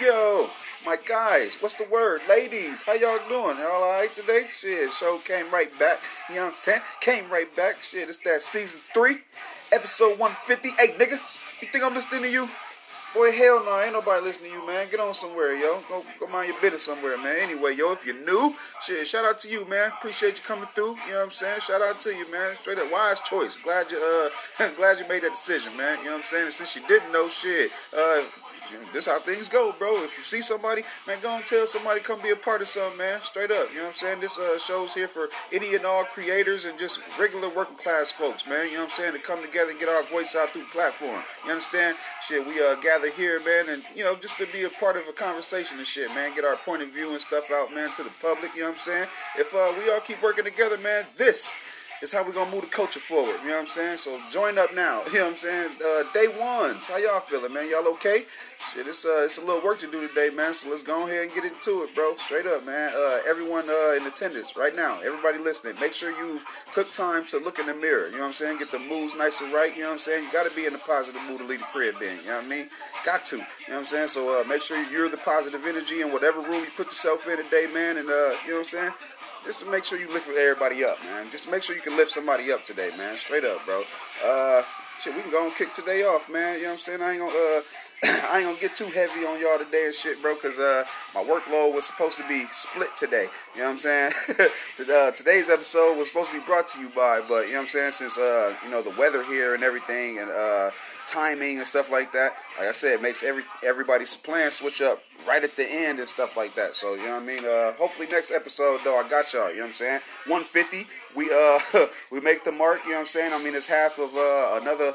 Yo, my guys, what's the word? Ladies, how y'all doing? Y'all alright today? Shit, show came right back. You know what I'm saying? Came right back. Shit, it's that season three, episode 158, nigga, you think I'm listening to you? Boy, hell no, ain't nobody listening to you, man. Get on somewhere, yo. Go, go mind your business somewhere, man. Anyway, yo, if you're new, shit, shout out to you, man. Appreciate you coming through. You know what I'm saying? Shout out to you, man. Straight up, wise choice. Glad you, uh, glad you made that decision, man. You know what I'm saying? And since you didn't know, shit, uh, this how things go, bro. If you see somebody, man, go and tell somebody come be a part of something, man. Straight up, you know what I'm saying? This uh, show's here for any and all creators and just regular working class folks, man. You know what I'm saying? To come together and get our voice out through platform. You understand? Shit, we uh gather here, man, and you know just to be a part of a conversation and shit, man. Get our point of view and stuff out, man, to the public. You know what I'm saying? If uh, we all keep working together, man, this is how we're gonna move the culture forward. You know what I'm saying? So join up now. You know what I'm saying? Uh, day one. How y'all feeling, man? Y'all okay? Shit, it's uh, it's a little work to do today, man. So let's go ahead and get into it, bro. Straight up, man. Uh, everyone uh, in attendance right now, everybody listening, make sure you've took time to look in the mirror. You know what I'm saying? Get the moods nice and right. You know what I'm saying? You got to be in a positive mood to lead the crib in. You know what I mean? Got to. You know what I'm saying? So uh, make sure you're the positive energy in whatever room you put yourself in today, man. And uh, you know what I'm saying? Just to make sure you lift everybody up, man. Just to make sure you can lift somebody up today, man. Straight up, bro. Uh, shit, we can go and kick today off, man. You know what I'm saying? I ain't gonna, uh, I ain't gonna get too heavy on y'all today and shit, bro, because uh, my workload was supposed to be split today. You know what I'm saying? uh, today's episode was supposed to be brought to you by, but you know what I'm saying? Since uh, you know the weather here and everything, and uh, timing and stuff like that. Like I said, it makes every everybody's plan switch up right at the end and stuff like that. So you know what I mean. Uh, hopefully next episode though, I got y'all. You know what I'm saying? 150. We uh we make the mark. You know what I'm saying? I mean it's half of uh, another.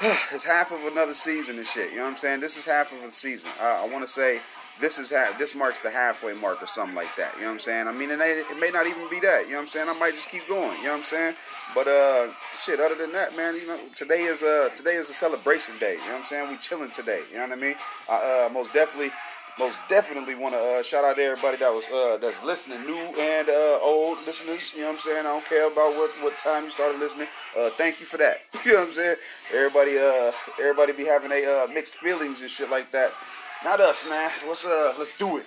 it's half of another season and shit. You know what I'm saying? This is half of a season. I, I want to say this is ha- this marks the halfway mark or something like that. You know what I'm saying? I mean, it, it may not even be that. You know what I'm saying? I might just keep going. You know what I'm saying? But uh, shit. Other than that, man, you know, today is a today is a celebration day. You know what I'm saying? We chilling today. You know what I mean? I uh, most definitely most definitely want to uh, shout out to everybody that was uh, that's listening, new and uh, old listeners. You know what I'm saying? I don't care about what, what time you started listening. Uh, thank you for that. you know what I'm saying? Everybody, uh, everybody be having a uh, mixed feelings and shit like that. Not us, man. Let's uh, let's do it.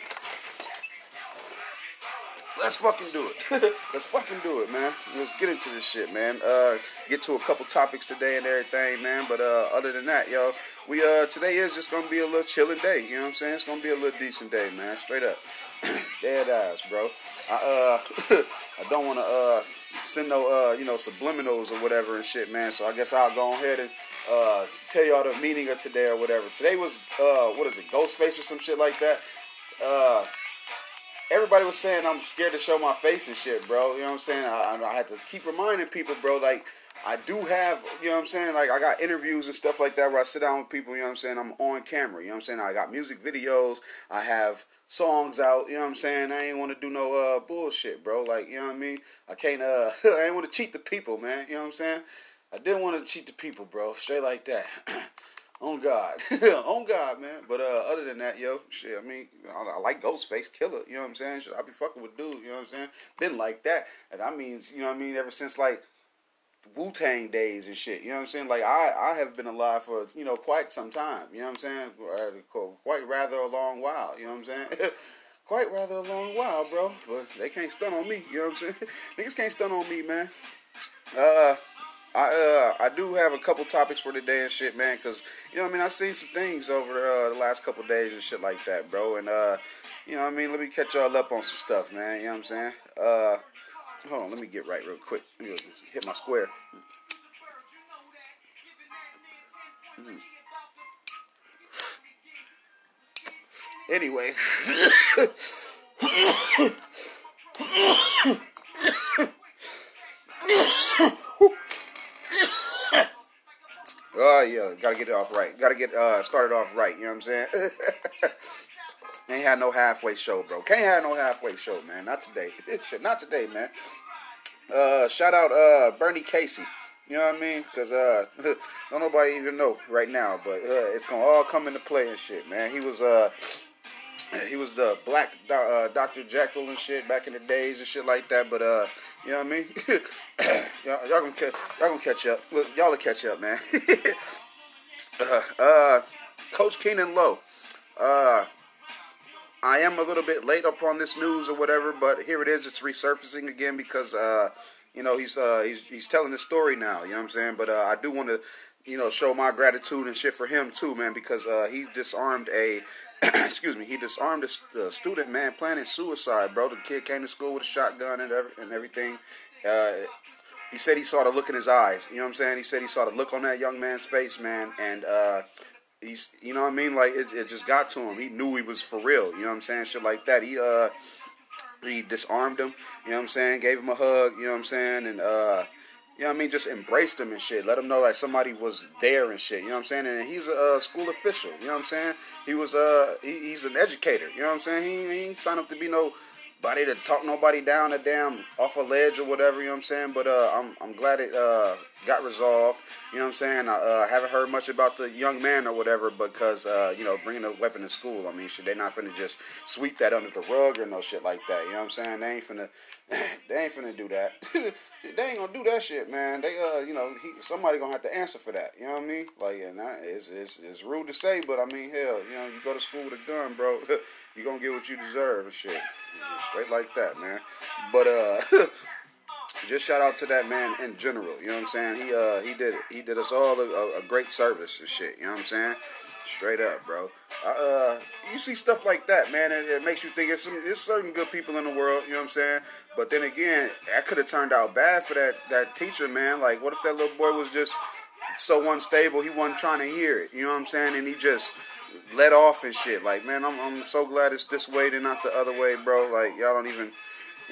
Let's fucking do it. let's fucking do it, man. Let's get into this shit, man. Uh, get to a couple topics today and everything, man. But uh, other than that, yo, we uh today is just gonna be a little chilling day. You know what I'm saying? It's gonna be a little decent day, man. Straight up, dead ass, bro. I uh, I don't want to uh send no uh you know subliminals or whatever and shit, man. So I guess I'll go ahead and uh, tell y'all the meaning of today or whatever. Today was uh, what is it, Ghostface or some shit like that. Uh, everybody was saying I'm scared to show my face and shit, bro. You know what I'm saying? I, I had to keep reminding people, bro. Like I do have, you know what I'm saying? Like I got interviews and stuff like that where I sit down with people. You know what I'm saying? I'm on camera. You know what I'm saying? I got music videos. I have songs out. You know what I'm saying? I ain't want to do no uh, bullshit, bro. Like you know what I mean? I can't. Uh, I ain't want to cheat the people, man. You know what I'm saying? I didn't want to cheat the people, bro. Straight like that. on God. on God, man. But uh, other than that, yo, shit, I mean, I, I, like Ghostface Killah. You know what I'm saying? Should I be fucking with dude? You know what I'm saying? Been like that. And I mean, you know what I mean? Ever since like Wu Tang days and shit. You know what I'm saying? Like I, I have been alive for you know quite some time. You know what I'm saying? Quite rather a long while. You know what I'm saying? quite rather a long while, bro. But they can't stun on me. You know what I'm saying? Niggas can't stun on me, man. Uh, I uh I do have a couple topics for today and shit, man, because you know I mean I've seen some things over uh, the last couple days and shit like that, bro, and uh you know I mean let me catch y'all up on some stuff, man. You know what I'm saying? Uh, hold on, let me get right real quick. Let me hit my square. Mm. Anyway. Oh yeah, gotta get it off right. Gotta get uh started off right. You know what I'm saying? Ain't had no halfway show, bro. Can't have no halfway show, man. Not today. Shit, not today, man. Uh, shout out uh Bernie Casey. You know what I mean? Cause uh, don't nobody even know right now, but uh, it's gonna all come into play and shit, man. He was uh he was the black uh, Dr. Jekyll and shit back in the days and shit like that. But uh, you know what I mean? y'all, y'all, gonna catch, y'all gonna catch up. Look, y'all will catch up, man. uh, uh, Coach Keanon Lowe. Uh, I am a little bit late up on this news or whatever, but here it is. It's resurfacing again because uh, you know he's uh, he's he's telling the story now. You know what I'm saying? But uh, I do want to you know show my gratitude and shit for him too, man, because uh, he disarmed a excuse me, he disarmed a, a, student man planning suicide, bro. The kid came to school with a shotgun and every, and everything. Uh, he said he saw the look in his eyes. You know what I'm saying? He said he saw the look on that young man's face, man, and uh, he's, you know what I mean? Like it, it just got to him. He knew he was for real. You know what I'm saying? Shit like that. He uh, he disarmed him. You know what I'm saying? Gave him a hug. You know what I'm saying? And uh, you know what I mean? Just embraced him and shit. Let him know like somebody was there and shit. You know what I'm saying? And he's a, school official. You know what I'm saying? He was uh he, he's an educator. You know what I'm saying? He, he ain't signed up to be no body to talk nobody down a damn off a ledge or whatever, you know what I'm saying? But uh, I'm I'm glad it uh, got resolved. You know what I'm saying? I uh, haven't heard much about the young man or whatever because uh, you know bringing a weapon to school. I mean, shit, they not finna just sweep that under the rug or no shit like that. You know what I'm saying? They ain't finna they ain't finna do that. they ain't gonna do that shit, man. They uh, you know, he, somebody gonna have to answer for that. You know what I mean? Like, and that is it's, it's rude to say, but I mean, hell, you know, you go to school with a gun, bro, you gonna get what you deserve and shit. Straight like that, man. But uh. Just shout out to that man in general. You know what I'm saying? He uh he did it. he did us all a, a great service and shit. You know what I'm saying? Straight up, bro. Uh, you see stuff like that, man, and it makes you think it's some there's certain good people in the world. You know what I'm saying? But then again, that could have turned out bad for that that teacher, man. Like, what if that little boy was just so unstable he wasn't trying to hear it? You know what I'm saying? And he just let off and shit. Like, man, I'm I'm so glad it's this way and not the other way, bro. Like, y'all don't even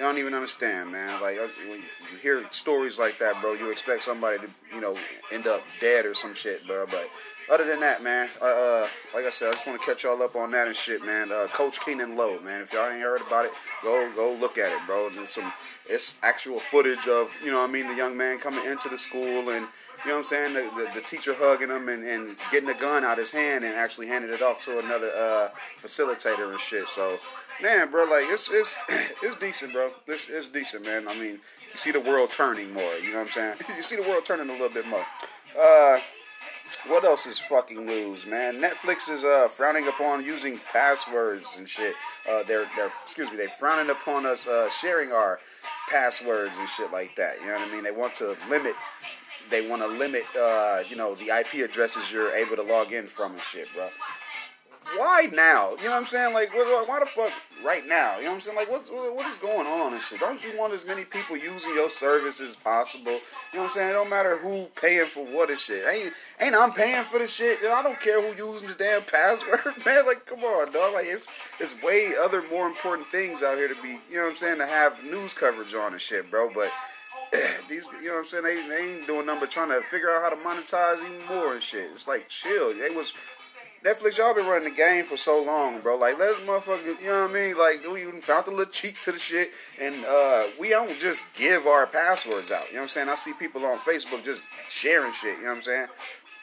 you don't even understand, man. Like uh, when you hear stories like that, bro, you expect somebody to, you know, end up dead or some shit, bro. But other than that, man, uh, like I said, I just want to catch y'all up on that and shit, man. Uh, Coach Keanon Lowe, man. If y'all ain't heard about it, go go look at it, bro. There's some it's actual footage of you know I mean the young man coming into the school and you know what I'm saying the, the, the teacher hugging him and, and getting the gun out of his hand and actually handing it off to another uh, facilitator and shit. So man, bro, like it's it's it's decent, bro. This it's decent, man. I mean, you see the world turning more. You know what I'm saying? you see the world turning a little bit more. Uh, what else is fucking news, man? Netflix is uh, frowning upon using passwords and shit. Uh, they're they're excuse me, they're frowning upon us uh, sharing our passwords and shit like that. You know what I mean? They want to limit. They want to limit, uh, you know, the IP addresses you're able to log in from and shit, bro why now? You know what I'm saying? Like, why the fuck right now? You know what I'm saying? Like, what's what is going on and shit? Don't you want as many people using your service as possible? You know what I'm saying? It don't matter who paying for what and shit. Ain't ain't I'm paying for the shit. I don't care who using the damn password, man. Like, come on, dog. Like, it's it's way other more important things out here to be. You know what I'm saying? To have news coverage on and shit, bro. But these, you know what I'm saying? They, they ain't doing nothing but trying to figure out how to monetize even more and shit. It's like chill. They was Netflix, y'all been running the game for so long, bro. Like, let us motherfucker, you know what I mean? Like, we even found the little cheat to the shit, and uh, we don't just give our passwords out. You know what I'm saying? I see people on Facebook just sharing shit. You know what I'm saying?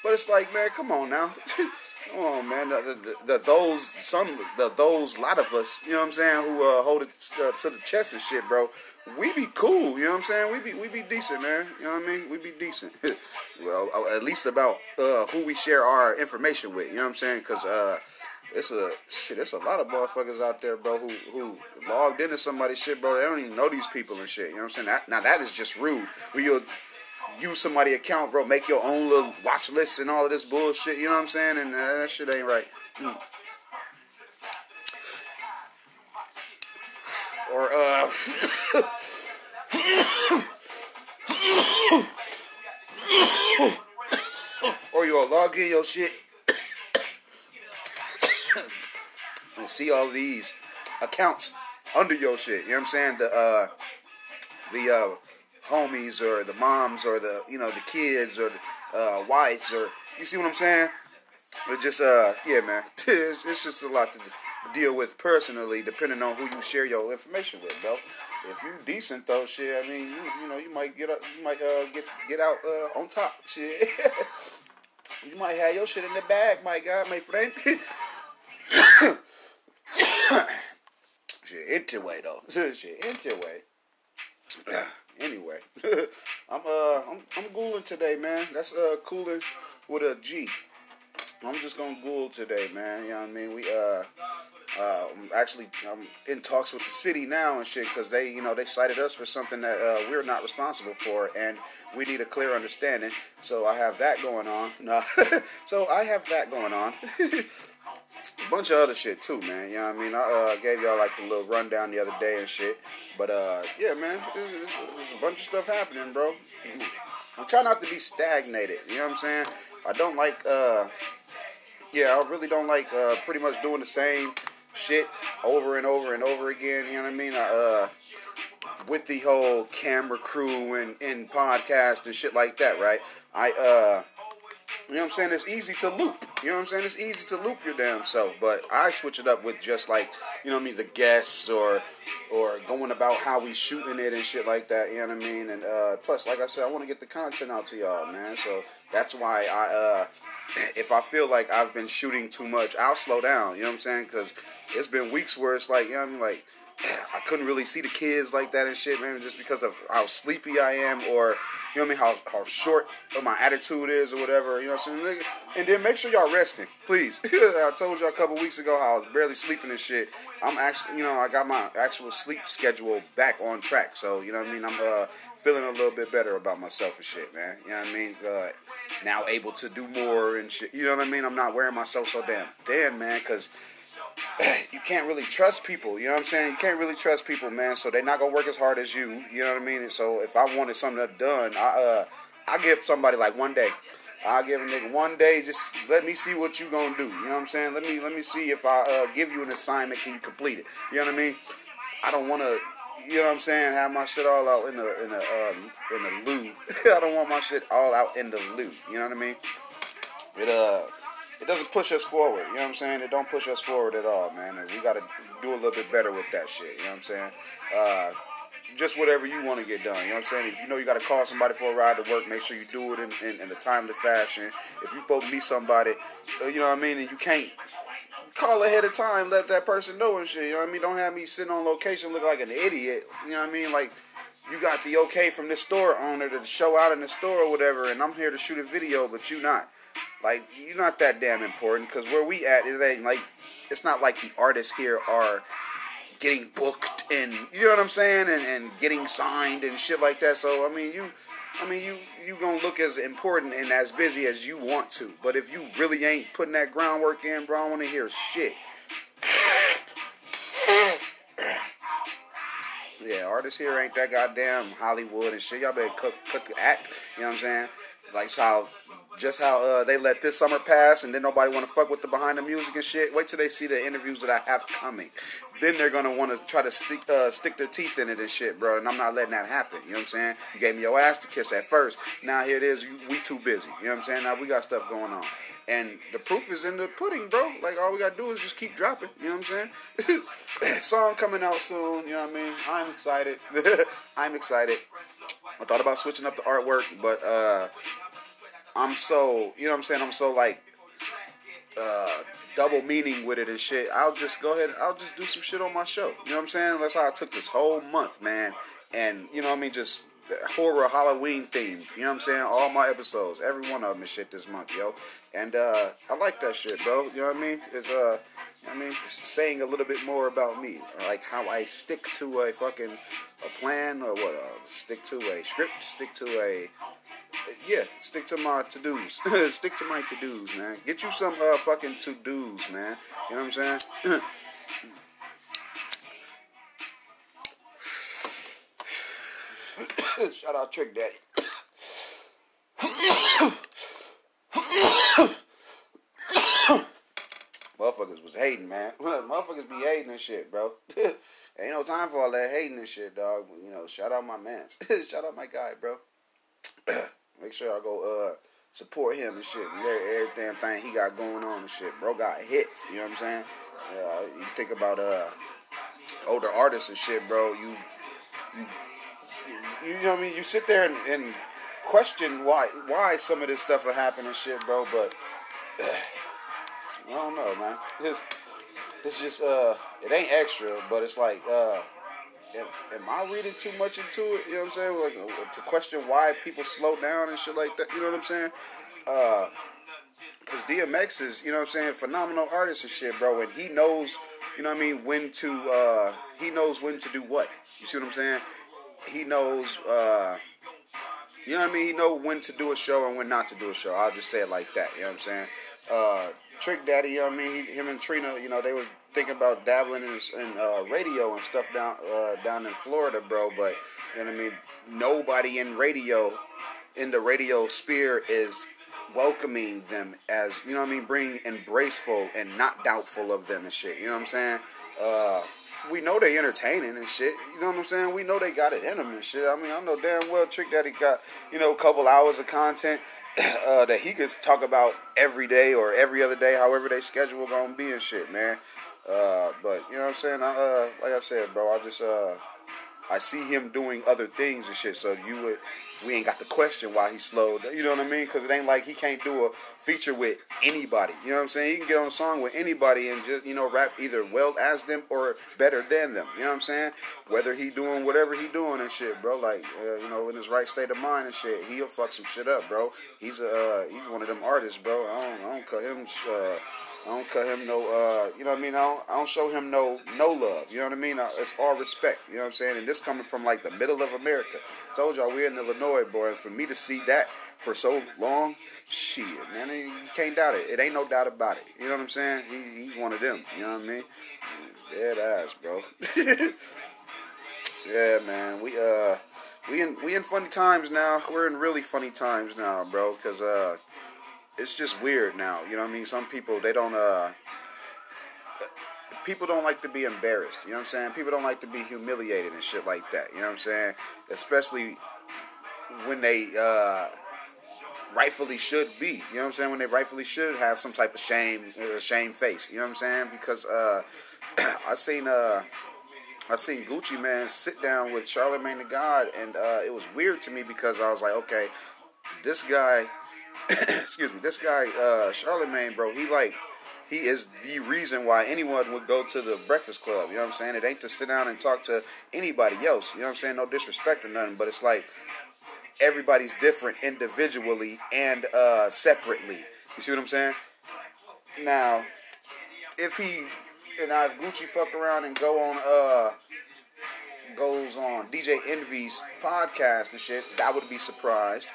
But it's like, man, come on now. come on, man. The, the, the, those, some, the those, lot of us, you know what I'm saying, who uh, hold it uh, to the chest and shit, bro we be cool, you know what I'm saying? We be we be decent, man. You know what I mean? We be decent. well, uh, at least about uh, who we share our information with. You know what I'm saying? Because uh, it's a shit. It's a lot of motherfuckers out there, bro, who who logged into somebody's shit, bro. They don't even know these people and shit. You know what I'm saying? That, now that is just rude. When you use somebody's account, bro, make your own little watch list and all of this bullshit. You know what I'm saying? And uh, that shit ain't right. Mm. Or uh. or you'll log in your shit and see all these accounts under your shit. You know what I'm saying? The uh, the uh, homies or the moms or the you know the kids or the uh, wives or you see what I'm saying? But just uh yeah man, it's, it's just a lot to deal with personally, depending on who you share your information with, bro if you decent though, shit, I mean, you you know, you might get up, you might uh, get get out uh, on top, shit. you might have your shit in the bag, my God, my friend. shit, anyway though, shit, anyway. anyway, I'm uh, I'm I'm cooling today, man. That's uh, cooling with a G. I'm just gonna Google today, man. You know what I mean? We uh, uh, actually I'm in talks with the city now and shit because they, you know, they cited us for something that uh, we're not responsible for, and we need a clear understanding. So I have that going on. No, so I have that going on. a bunch of other shit too, man. You know what I mean? I uh, gave y'all like the little rundown the other day and shit. But uh, yeah, man, there's, a bunch of stuff happening, bro. I'm trying not to be stagnated. You know what I'm saying? I don't like uh yeah, I really don't like uh, pretty much doing the same shit over and over and over again. You know what I mean? I, uh, with the whole camera crew and, and podcast and shit like that, right? I, uh, you know what I'm saying? It's easy to loop. You know what I'm saying? It's easy to loop your damn self. But I switch it up with just like, you know what I mean, the guests or or going about how we shooting it and shit like that. You know what I mean? And uh, plus, like I said, I want to get the content out to y'all, man. So that's why I, uh, if I feel like I've been shooting too much, I'll slow down. You know what I'm saying? Because it's been weeks where it's like, you know what I mean, like I couldn't really see the kids like that and shit, man, just because of how sleepy I am or you know what I mean, how, how short my attitude is or whatever, you know what I'm saying? And then make sure y'all resting, please. I told y'all a couple weeks ago how I was barely sleeping and shit. I'm actually, you know, I got my actual sleep schedule back on track. So, you know what I mean? I'm uh, feeling a little bit better about myself and shit, man. You know what I mean? Uh, now able to do more and shit. You know what I mean? I'm not wearing myself so damn thin, man, because you can't really trust people. You know what I'm saying? You can't really trust people, man. So they're not gonna work as hard as you. You know what I mean? And so if I wanted something done, I uh, I give somebody like one day. I'll give a nigga one day. Just let me see what you gonna do. You know what I'm saying? Let me let me see if I uh, give you an assignment, can you complete it? You know what I mean? I don't want to. You know what I'm saying? Have my shit all out in the in the um, in the loo. I don't want my shit all out in the loo. You know what I mean? It uh it doesn't push us forward. You know what I'm saying? It don't push us forward at all, man. And we got to do a little bit better with that shit. You know what I'm saying? Uh, just whatever you want to get done. You know what I'm saying? If you know you got to call somebody for a ride to work, make sure you do it in, in, in a timely fashion. If you both meet somebody, uh, you know what I mean, and you can't call ahead of time, let that person know and shit. You know what I mean? Don't have me sitting on location looking like an idiot. You know what I mean? Like you got the okay from the store owner to show out in the store or whatever, and I'm here to shoot a video, but you not. Like you're not that damn important because where we at, it ain't like it's not like the artists here are getting booked and you know what I'm saying and, and getting signed and shit like that. So I mean you I mean you you gonna look as important and as busy as you want to. But if you really ain't putting that groundwork in, bro, I wanna hear shit. yeah, artists here ain't that goddamn Hollywood and shit. Y'all better cut, cut the act. You know what I'm saying? Like how just how uh, they let this summer pass and then nobody want to fuck with the behind the music and shit. Wait till they see the interviews that I have coming. Then they're gonna want to try to stick uh, stick their teeth in it and shit, bro. And I'm not letting that happen. You know what I'm saying? You gave me your ass to kiss at first. Now here it is. We too busy. You know what I'm saying? Now we got stuff going on. And the proof is in the pudding, bro. Like all we gotta do is just keep dropping. You know what I'm saying? Song coming out soon. You know what I mean? I'm excited. I'm excited. I thought about switching up the artwork, but uh, I'm so, you know what I'm saying? I'm so like uh, double meaning with it and shit. I'll just go ahead. I'll just do some shit on my show. You know what I'm saying? That's how I took this whole month, man. And you know what I mean? Just horror Halloween themed. You know what I'm saying? All my episodes, every one of them is shit this month, yo. And uh, I like that shit, bro. You know what I mean? It's uh, I mean, saying a little bit more about me, like how I stick to a fucking a plan or what? Uh, stick to a script, stick to a yeah, stick to my to dos. stick to my to dos, man. Get you some uh fucking to dos, man. You know what I'm saying? Shout out Trick Daddy. Motherfuckers was hating, man. Motherfuckers be hating and shit, bro. Ain't no time for all that hating and shit, dog. You know, shout out my mans. shout out my guy, bro. Make sure I go uh support him and shit. And every damn thing he got going on and shit. Bro got hits. You know what I'm saying? Uh, you think about uh older artists and shit, bro. You you you, you know what I mean? You sit there and, and question why why some of this stuff will happen and shit, bro. But I don't know, man. It's it's just uh, it ain't extra, but it's like uh, am, am I reading too much into it? You know what I'm saying? Like uh, to question why people slow down and shit like that. You know what I'm saying? Uh, Cause DMX is, you know what I'm saying, phenomenal artist and shit, bro. And he knows, you know what I mean, when to, uh, he knows when to do what. You see what I'm saying? He knows, uh, you know what I mean? He know when to do a show and when not to do a show. I'll just say it like that. You know what I'm saying? Uh, Trick Daddy, you know what I mean? He, him and Trina, you know, they was thinking about dabbling in, in uh, radio and stuff down uh, down in Florida, bro. But you know what I mean? Nobody in radio, in the radio sphere, is welcoming them as you know what I mean, being embraceful and not doubtful of them and shit. You know what I'm saying? Uh, we know they entertaining and shit. You know what I'm saying? We know they got it in them and shit. I mean, I know damn well Trick Daddy got you know a couple hours of content. Uh, that he could talk about every day or every other day, however they schedule gonna be and shit, man. Uh, but you know what I'm saying? I, uh, like I said, bro, I just uh, I see him doing other things and shit. So you would we ain't got the question why he slowed. You know what I mean? Because it ain't like he can't do a feature with anybody. You know what I'm saying? He can get on a song with anybody and just you know rap either well as them or better than them. You know what I'm saying? Whether he doing whatever he doing and shit, bro. Like uh, you know, in his right state of mind and shit, he'll fuck some shit up, bro. He's a uh, he's one of them artists, bro. I don't I don't cut him. Uh, I don't cut him no, uh, you know what I mean? I don't, I don't show him no, no love. You know what I mean? It's all respect. You know what I'm saying? And this coming from like the middle of America. I told y'all we're in Illinois, boy. And for me to see that for so long, shit, man, you can't doubt it. It ain't no doubt about it. You know what I'm saying? He, he's one of them. You know what I mean? Dead ass, bro. yeah, man. We uh, we in we in funny times now. We're in really funny times now, bro. Cause uh it's just weird now. You know what I mean? Some people they don't uh people don't like to be embarrassed. You know what I'm saying? People don't like to be humiliated and shit like that. You know what I'm saying? Especially when they uh rightfully should be. You know what I'm saying? When they rightfully should have some type of shame, uh, shame face. You know what I'm saying? Because uh, I seen uh, I seen Gucci Mane sit down with Charlemagne the God, and uh, it was weird to me because I was like, okay, this guy excuse me, this guy, uh, Charlemagne, bro, he like, he is the reason why anyone would go to the Breakfast Club. You know what I'm saying? It ain't to sit down and talk to anybody else. You know what I'm saying? No disrespect or nothing, but it's like everybody's different individually and uh, separately. You see what I'm saying? Now, if he and I, if Gucci fuck around and go on, uh, goes on DJ Envy's podcast and shit, I would be surprised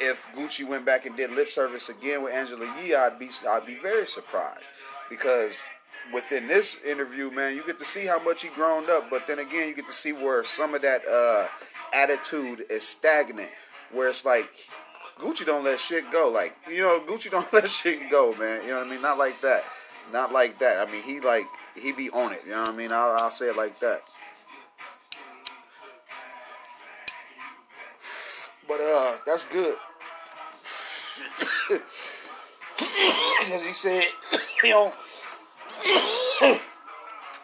if Gucci went back and did lip service again with Angela Yee, I'd be I'd be very surprised because within this interview, man, you get to see how much he grown up, but then again, you get to see where some of that uh, attitude is stagnant, where it's like Gucci don't let shit go, like you know, Gucci don't let shit go, man. You know what I mean? Not like that, not like that. I mean, he like he be on it. You know what I mean? I'll, I'll say it like that. But uh, that's good. As he said, you know,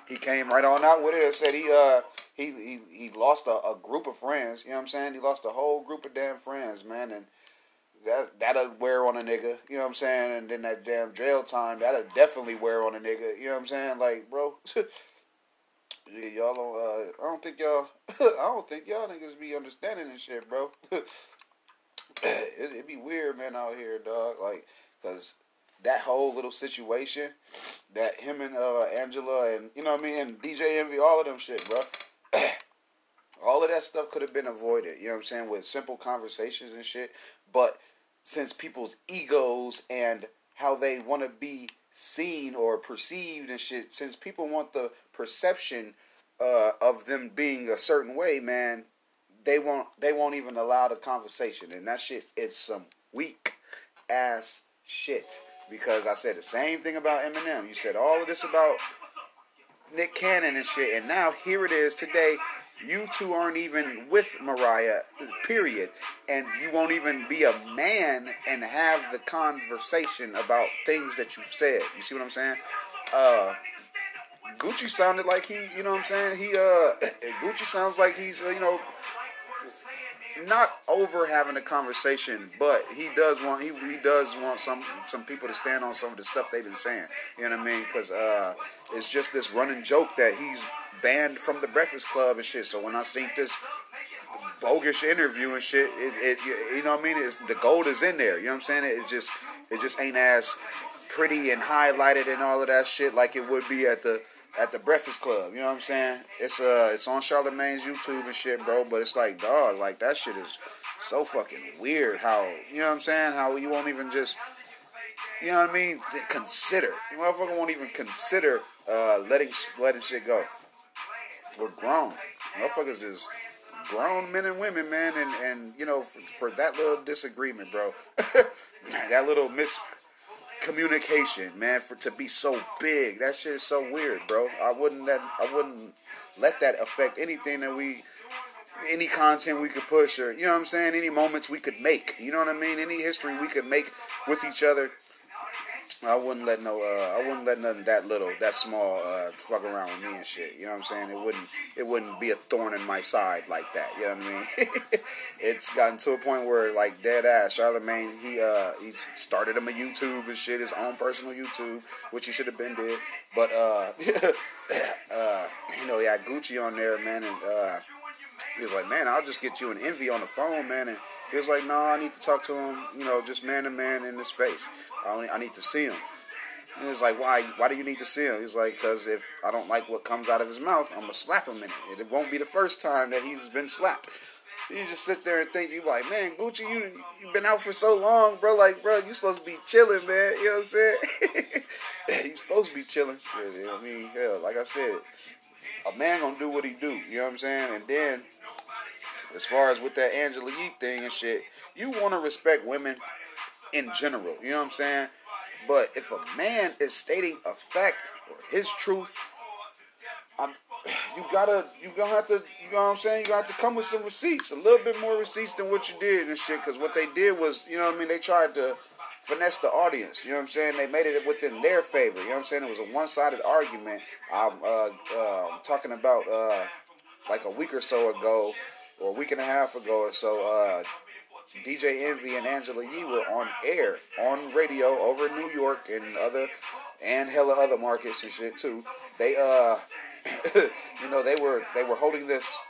he came right on out with it and said he uh he he, he lost a, a, group of friends. You know what I'm saying? He lost a whole group of damn friends, man, and that that'll wear on a nigga. You know what I'm saying? And then that damn jail time that'll definitely wear on a nigga. You know what I'm saying? Like, bro. Yeah, y'all don't. Uh, I don't think y'all. I don't think y'all niggas be understanding this shit, bro. it, it'd be weird, man, out here, dog. Like, cause that whole little situation, that him and uh, Angela and you know what I mean, and DJ Envy, all of them shit, bro. all of that stuff could have been avoided. You know what I'm saying with simple conversations and shit. But since people's egos and how they want to be seen or perceived and shit, since people want the perception uh, of them being a certain way, man, they won't they won't even allow the conversation, and that shit it's some weak ass shit. Because I said the same thing about Eminem. You said all of this about Nick Cannon and shit, and now here it is today. You two aren't even with Mariah, period. And you won't even be a man and have the conversation about things that you've said. You see what I'm saying? Uh, Gucci sounded like he, you know what I'm saying? He, uh, Gucci sounds like he's, uh, you know, not over having a conversation, but he does want he, he does want some some people to stand on some of the stuff they've been saying. You know what I mean? Because uh, it's just this running joke that he's banned from the Breakfast Club and shit. So when I seen this bogus interview and shit, it, it you know what I mean? It's, the gold is in there. You know what I'm saying? It's just it just ain't as pretty and highlighted and all of that shit like it would be at the at the Breakfast Club. You know what I'm saying? It's uh it's on Charlemagne's YouTube and shit, bro. But it's like, dog, like that shit is so fucking weird. How you know what I'm saying? How you won't even just you know what I mean? Consider. You motherfucker won't even consider uh, letting letting shit go. We're grown. Motherfuckers is grown men and women, man, and and you know for, for that little disagreement, bro, that little miscommunication, man, for to be so big, that shit is so weird, bro. I wouldn't let I wouldn't let that affect anything that we any content we could push or you know what I'm saying? Any moments we could make. You know what I mean? Any history we could make with each other I wouldn't let no, uh, I wouldn't let nothing that little, that small, uh, fuck around with me and shit. You know what I'm saying? It wouldn't, it wouldn't be a thorn in my side like that. You know what I mean? it's gotten to a point where, like, dead ass, Charlemagne, he, uh, he started him a YouTube and shit, his own personal YouTube, which he should have been did. But, uh, uh, you know, he had Gucci on there, man, and, uh, he was like, man, I'll just get you an envy on the phone, man, and he was like, no, I need to talk to him, you know, just man to man in his face. I, only, I need to see him. And he was like, why? Why do you need to see him? He's like, because if I don't like what comes out of his mouth, I'm gonna slap him in it. It won't be the first time that he's been slapped. You just sit there and think, you like, man, Gucci, you you've been out for so long, bro. Like, bro, you supposed to be chilling, man. You know what I'm saying? you supposed to be chilling. I mean, hell, like I said, a man gonna do what he do. You know what I'm saying? And then as far as with that Angela Yee thing and shit, you want to respect women in general. You know what I'm saying? But if a man is stating a fact or his truth, I'm, you gotta, you gonna have to, you know what I'm saying? You got to come with some receipts, a little bit more receipts than what you did and shit. Because what they did was, you know what I mean? They tried to finesse the audience. You know what I'm saying? They made it within their favor. You know what I'm saying? It was a one-sided argument. I'm uh, uh, talking about uh, like a week or so ago or a week and a half ago or so, uh, DJ Envy and Angela Yee were on air on radio over in New York and other and hella other markets and shit too. They uh, you know, they were they were holding this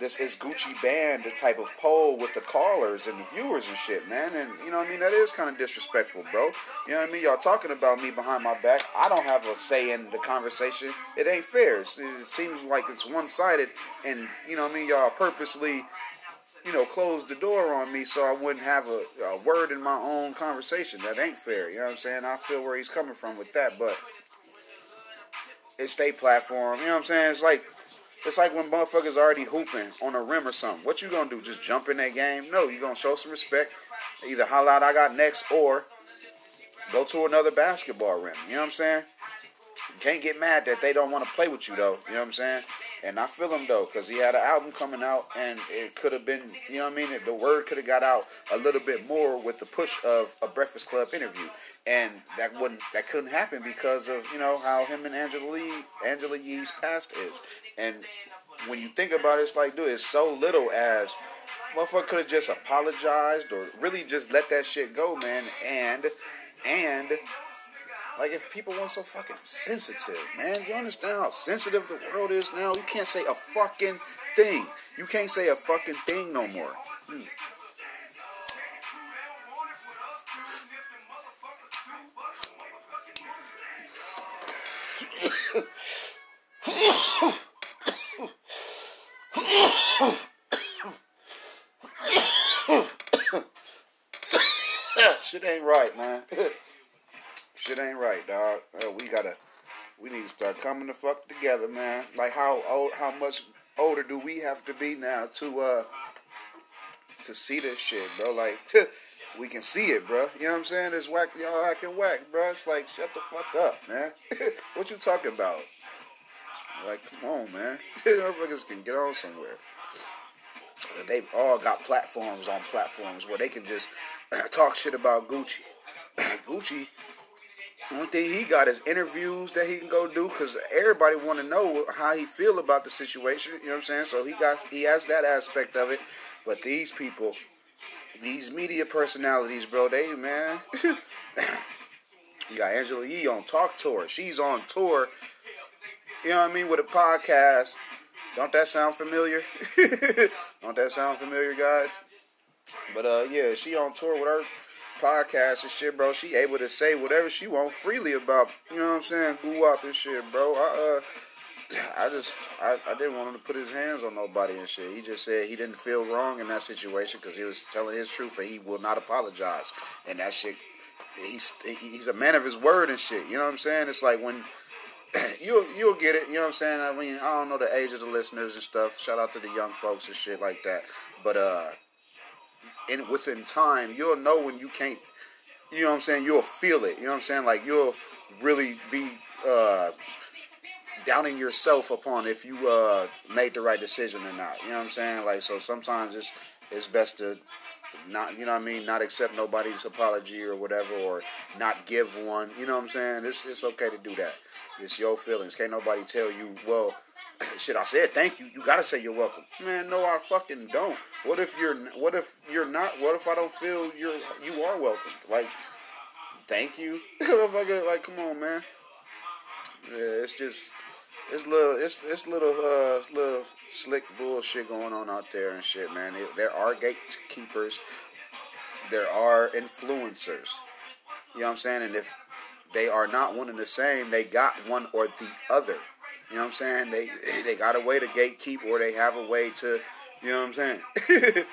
this is Gucci band the type of poll with the callers and the viewers and shit, man. And you know what I mean? That is kind of disrespectful, bro. You know what I mean? Y'all talking about me behind my back. I don't have a say in the conversation. It ain't fair. It's, it seems like it's one sided, and you know what I mean? Y'all purposely. You know, closed the door on me so I wouldn't have a, a word in my own conversation. That ain't fair. You know what I'm saying? I feel where he's coming from with that, but it's state platform. You know what I'm saying? It's like it's like when motherfuckers already hooping on a rim or something. What you gonna do? Just jump in that game? No, you gonna show some respect. Either holla out I got next or go to another basketball rim. You know what I'm saying? You can't get mad that they don't want to play with you though. You know what I'm saying? And I feel him though, because he had an album coming out, and it could have been, you know what I mean? The word could have got out a little bit more with the push of a Breakfast Club interview, and that wouldn't, that couldn't happen because of you know how him and Angela Lee, Angela Yee's past is, and when you think about it, it's like, dude, it's so little as motherfucker could have just apologized or really just let that shit go, man, and and like if people weren't so fucking sensitive, man, you understand how sensitive the world is now? You can't say a fucking thing. You can't say a fucking thing no more. Hmm. Shit ain't right, man. Shit ain't right, dog. Uh, we gotta, we need to start coming the fuck together, man. Like how old, how much older do we have to be now to uh to see this shit, bro? Like we can see it, bro. You know what I'm saying? It's whack, y'all acting whack, bro. It's like shut the fuck up, man. what you talking about? Like, come on, man. Motherfuckers can get on somewhere. They've all got platforms on platforms where they can just talk shit about Gucci. Gucci one thing he got is interviews that he can go do because everybody want to know how he feel about the situation. You know what I'm saying? So he got he has that aspect of it. But these people, these media personalities, bro, they man. you got Angela Yee on talk tour. She's on tour. You know what I mean with a podcast. Don't that sound familiar? Don't that sound familiar, guys? But uh, yeah, she on tour with her podcast and shit, bro, she able to say whatever she want freely about, you know what I'm saying, boo up and shit, bro. I, uh, I just, I, I didn't want him to put his hands on nobody and shit. He just said he didn't feel wrong in that situation because he was telling his truth and he will not apologize. And that shit, he's he's a man of his word and shit. You know what I'm saying? It's like when you'll you'll get it. You know what I'm saying? I mean, I don't know the age of the listeners and stuff. Shout out to the young folks and shit like that. But uh, in within time, you'll know when you can't. You know what I'm saying? You'll feel it. You know what I'm saying? Like you'll really be uh doubting yourself upon if you uh made the right decision or not. You know what I'm saying? Like so sometimes it's it's best to not you know what I mean, not accept nobody's apology or whatever or not give one. You know what I'm saying? It's it's okay to do that. It's your feelings. Can't nobody tell you, well, shit, I said thank you. You gotta say you're welcome. Man, no, I fucking don't. What if you're what if you're not what if I don't feel you're you are welcome? Like thank you. like come on man. Yeah, it's just it's little it's it's little uh little slick bullshit going on out there and shit, man. There are gatekeepers, there are influencers. You know what I'm saying? And if they are not one and the same, they got one or the other. You know what I'm saying? They they got a way to gatekeep or they have a way to, you know what I'm saying? it's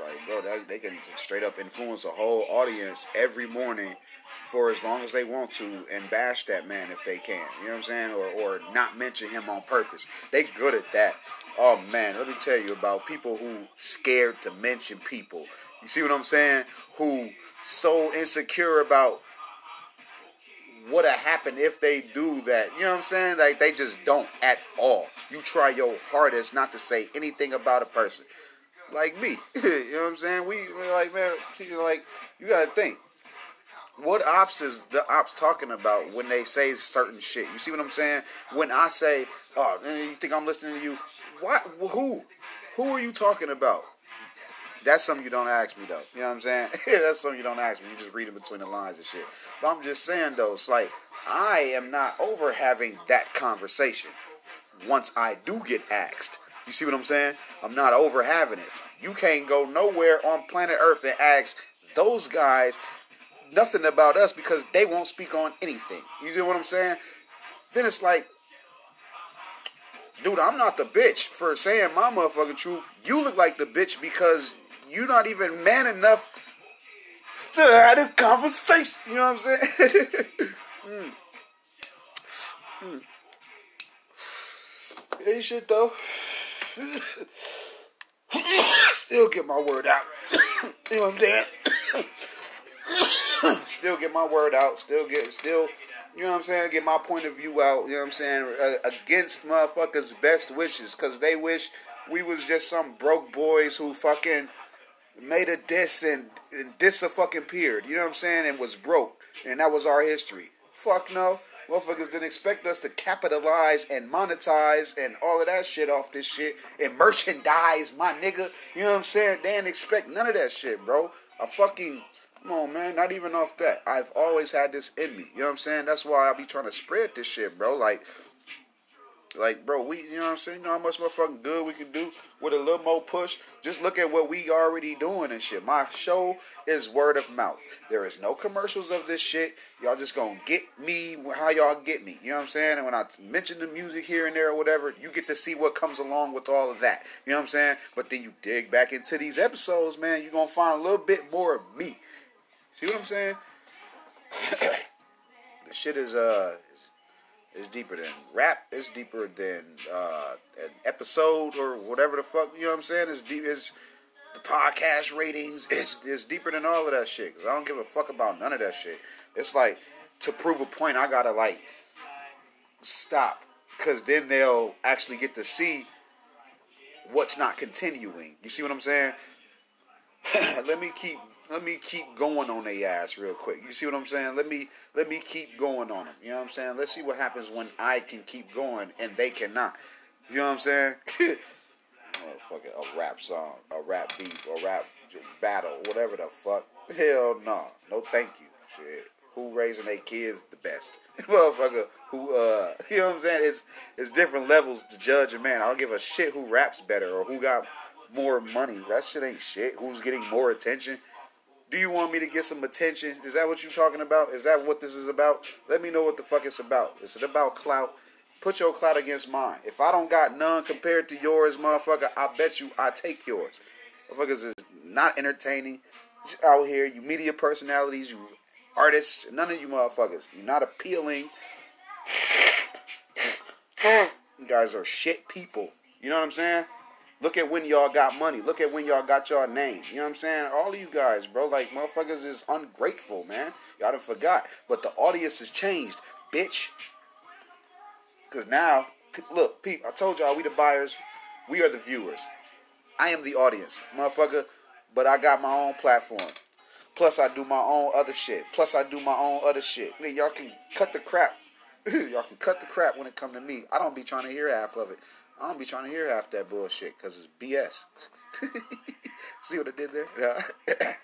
like, bro, they can straight up influence a whole audience every morning for as long as they want to and bash that man if they can. You know what I'm saying? Or or not mention him on purpose. They good at that. Oh man, let me tell you about people who scared to mention people. You see what I'm saying? Who so insecure about what have happened if they do that. You know what I'm saying? Like they just don't at all. You try your hardest not to say anything about a person. Like me. you know what I'm saying? We like man, like you gotta think what ops is the ops talking about when they say certain shit? You see what I'm saying? When I say, "Oh, you think I'm listening to you?" What? Who? Who are you talking about? That's something you don't ask me though. You know what I'm saying? That's something you don't ask me. You just read in between the lines and shit. But I'm just saying though, it's like I am not over having that conversation. Once I do get asked, you see what I'm saying? I'm not over having it. You can't go nowhere on planet Earth and ask those guys nothing about us because they won't speak on anything. You see what I'm saying? Then it's like, dude, I'm not the bitch for saying my motherfucking truth. You look like the bitch because you're not even man enough to have this conversation. You know what I'm saying? mm. Mm. Hey, shit though. Still get my word out. you know what I'm saying? still get my word out, still get, still, you know what I'm saying, get my point of view out, you know what I'm saying, uh, against motherfuckers' best wishes, because they wish we was just some broke boys who fucking made a diss and, and diss a fucking peered, you know what I'm saying, and was broke, and that was our history. Fuck no. Motherfuckers didn't expect us to capitalize and monetize and all of that shit off this shit and merchandise, my nigga. You know what I'm saying? They didn't expect none of that shit, bro. A fucking Come on, man. Not even off that. I've always had this in me. You know what I'm saying? That's why I be trying to spread this shit, bro. Like, like, bro, we, you know what I'm saying? You know how much motherfucking good we can do with a little more push? Just look at what we already doing and shit. My show is word of mouth. There is no commercials of this shit. Y'all just gonna get me how y'all get me. You know what I'm saying? And when I mention the music here and there or whatever, you get to see what comes along with all of that. You know what I'm saying? But then you dig back into these episodes, man, you're gonna find a little bit more of me. See what I'm saying? the shit is uh is, deeper than rap. It's deeper than uh, an episode or whatever the fuck. You know what I'm saying? It's deep. It's the podcast ratings. It's it's deeper than all of that shit. Cause I don't give a fuck about none of that shit. It's like to prove a point, I gotta like stop. Cause then they'll actually get to see what's not continuing. You see what I'm saying? Let me keep let me keep going on their ass real quick. You see what I'm saying? Let me let me keep going on them. You know what I'm saying? Let's see what happens when I can keep going and they cannot. You know what I'm saying? fuck it, a rap song, a rap beef, a rap battle, whatever the fuck. Hell no, no, thank you. Shit, who raising their kids the best? Motherfucker, who uh, you know what I'm saying? It's it's different levels to judge a man. I don't give a shit who raps better or who got more money. That shit ain't shit. Who's getting more attention? Do you want me to get some attention? Is that what you're talking about? Is that what this is about? Let me know what the fuck it's about. Is it about clout? Put your clout against mine. If I don't got none compared to yours, motherfucker, I bet you I take yours. Motherfuckers is not entertaining out here. You media personalities, you artists, none of you motherfuckers. You're not appealing. You guys are shit people. You know what I'm saying? Look at when y'all got money. Look at when y'all got y'all name. You know what I'm saying? All of you guys, bro, like motherfuckers is ungrateful, man. Y'all done forgot. But the audience has changed, bitch. Cause now, look, Pete, I told y'all we the buyers, we are the viewers. I am the audience, motherfucker. But I got my own platform. Plus, I do my own other shit. Plus, I do my own other shit. Man, y'all can cut the crap. y'all can cut the crap when it come to me. I don't be trying to hear half of it. I don't be trying to hear half that bullshit because it's BS. See what I did there?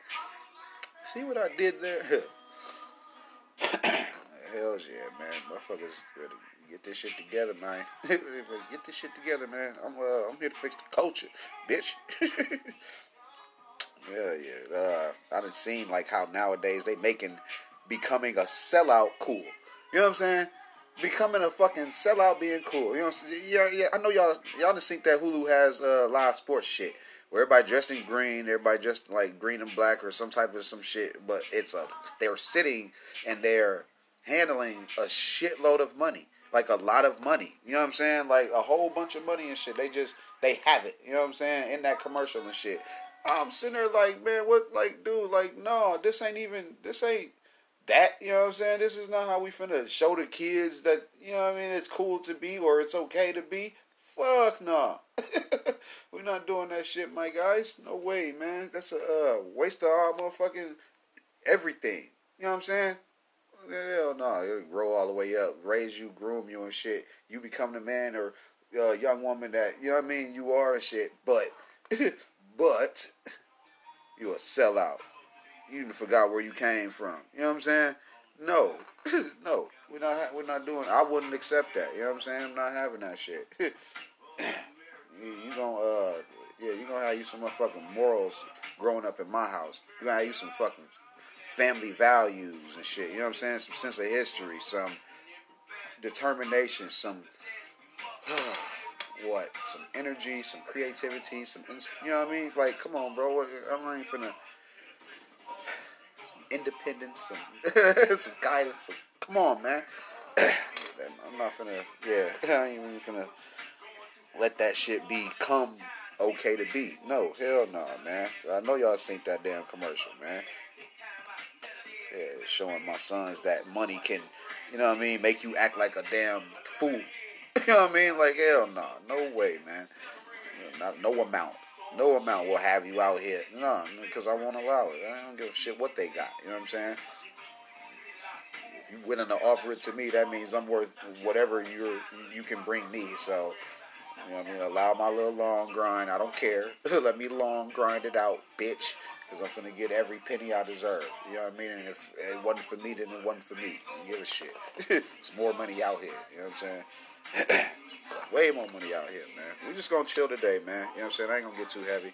See what I did there? Hell yeah, man. Motherfuckers ready get this shit together, man. get this shit together, man. I'm uh, I'm here to fix the culture, bitch. yeah, yeah. Uh, I done seen like how nowadays they making becoming a sellout cool. You know what I'm saying? Becoming a fucking sellout being cool. You know, yeah, yeah. I know y'all y'all done think that Hulu has uh, live sports shit where everybody dressed in green, everybody dressed like green and black or some type of some shit. But it's a they're sitting and they're handling a shitload of money, like a lot of money. You know what I'm saying? Like a whole bunch of money and shit. They just they have it. You know what I'm saying? In that commercial and shit. I'm sitting there like, man, what? Like, dude, like, no, this ain't even. This ain't that, you know what I'm saying? This is not how we finna show the kids that, you know I mean, it's cool to be or it's okay to be. Fuck no. We're not doing that shit, my guys. No way, man. That's a uh, waste of our motherfucking everything. You know what I'm saying? Hell no. It'll grow all the way up, raise you, groom you and shit. You become the man or uh, young woman that, you know what I mean, you are and shit. But, but, you a sellout you forgot where you came from. You know what I'm saying? No, no, we're not. We're not doing. I wouldn't accept that. You know what I'm saying? I'm not having that shit. you, you gonna, uh, yeah, you gonna have you some motherfucking morals growing up in my house. You gonna have you some fucking family values and shit. You know what I'm saying? Some sense of history, some determination, some what, some energy, some creativity, some. You know what I mean? It's like, come on, bro. What, I'm not even finna independence, some some guidance. Some, come on, man. I'm not gonna. Yeah, I ain't even gonna let that shit become okay to be. No, hell no, nah, man. I know y'all seen that damn commercial, man. Yeah, showing my sons that money can, you know what I mean, make you act like a damn fool. you know what I mean? Like hell no, nah, no way, man. Not no amount no amount will have you out here. No, because I won't allow it. I don't give a shit what they got. You know what I'm saying? If you're willing to offer it to me, that means I'm worth whatever you you can bring me. So, you know what I mean? Allow my little long grind. I don't care. Let me long grind it out, bitch. Because I'm gonna get every penny I deserve. You know what I mean? And if it wasn't for me, then it wasn't for me. I don't give a shit. It's more money out here. You know what I'm saying? Way more money out here, man. We just gonna chill today, man. You know what I'm saying? I ain't gonna get too heavy.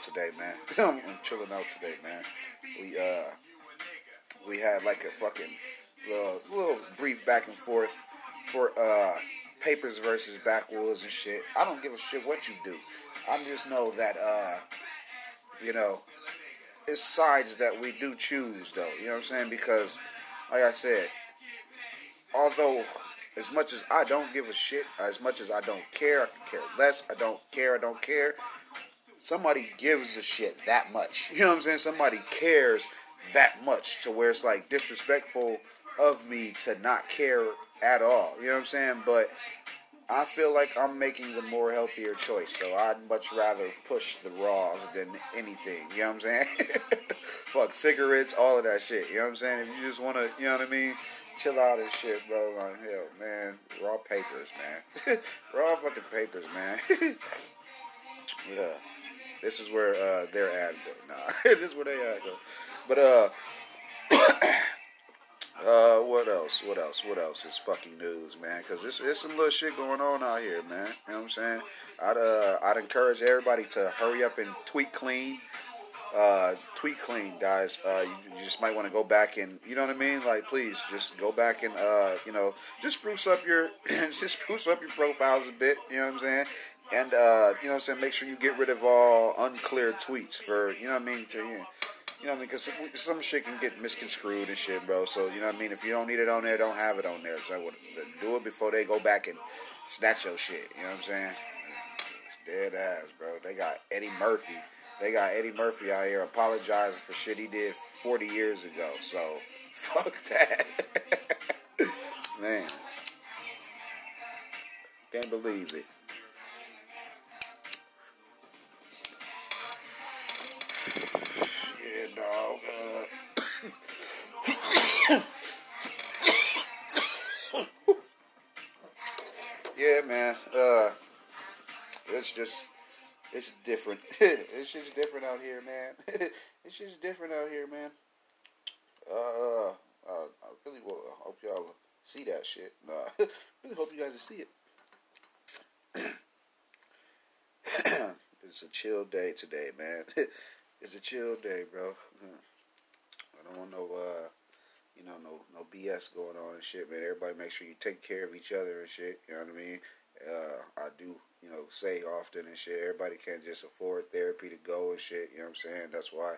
Out today, man. I'm chilling out today, man. We uh we had like a fucking little, little brief back and forth for uh papers versus backwoods and shit. I don't give a shit what you do. I just know that uh you know it's sides that we do choose though. You know what I'm saying? Because like I said, although as much as I don't give a shit, as much as I don't care, I care less, I don't care, I don't care somebody gives a shit that much. You know what I'm saying? Somebody cares that much to where it's like disrespectful of me to not care at all. You know what I'm saying? But I feel like I'm making the more healthier choice. So I'd much rather push the raws than anything. You know what I'm saying? Fuck cigarettes, all of that shit. You know what I'm saying? If you just want to, you know what I mean? chill out and shit, bro. Like, hell, man, raw papers, man. raw fucking papers, man. yeah. This is where uh, they're at. Nah, this is where they at. Though. But uh, uh, what else? What else? What else is fucking news, man? Because there's, there's some little shit going on out here, man. You know what I'm saying? I'd uh, I'd encourage everybody to hurry up and tweet clean. Uh, tweet clean, guys. Uh, you, you just might want to go back and, you know what I mean? Like, please, just go back and, uh, you know, just spruce up your, just spruce up your profiles a bit. You know what I'm saying? And uh, you know what I'm saying, make sure you get rid of all unclear tweets for you know what I mean. To, you know what I mean, because some shit can get misconstrued and shit, bro. So you know what I mean. If you don't need it on there, don't have it on there. So do it before they go back and snatch your shit. You know what I'm saying? It's dead ass, bro. They got Eddie Murphy. They got Eddie Murphy out here apologizing for shit he did 40 years ago. So fuck that, man. Can't believe it. Uh, it's just, it's different. it's just different out here, man. it's just different out here, man. Uh, uh, I really will, hope y'all see that shit. Nah, really hope you guys see it. it's a chill day today, man. it's a chill day, bro. I don't want no, uh, you know, no no BS going on and shit, man. Everybody make sure you take care of each other and shit. You know what I mean? Uh, I do, you know, say often and shit. Everybody can't just afford therapy to go and shit. You know what I'm saying? That's why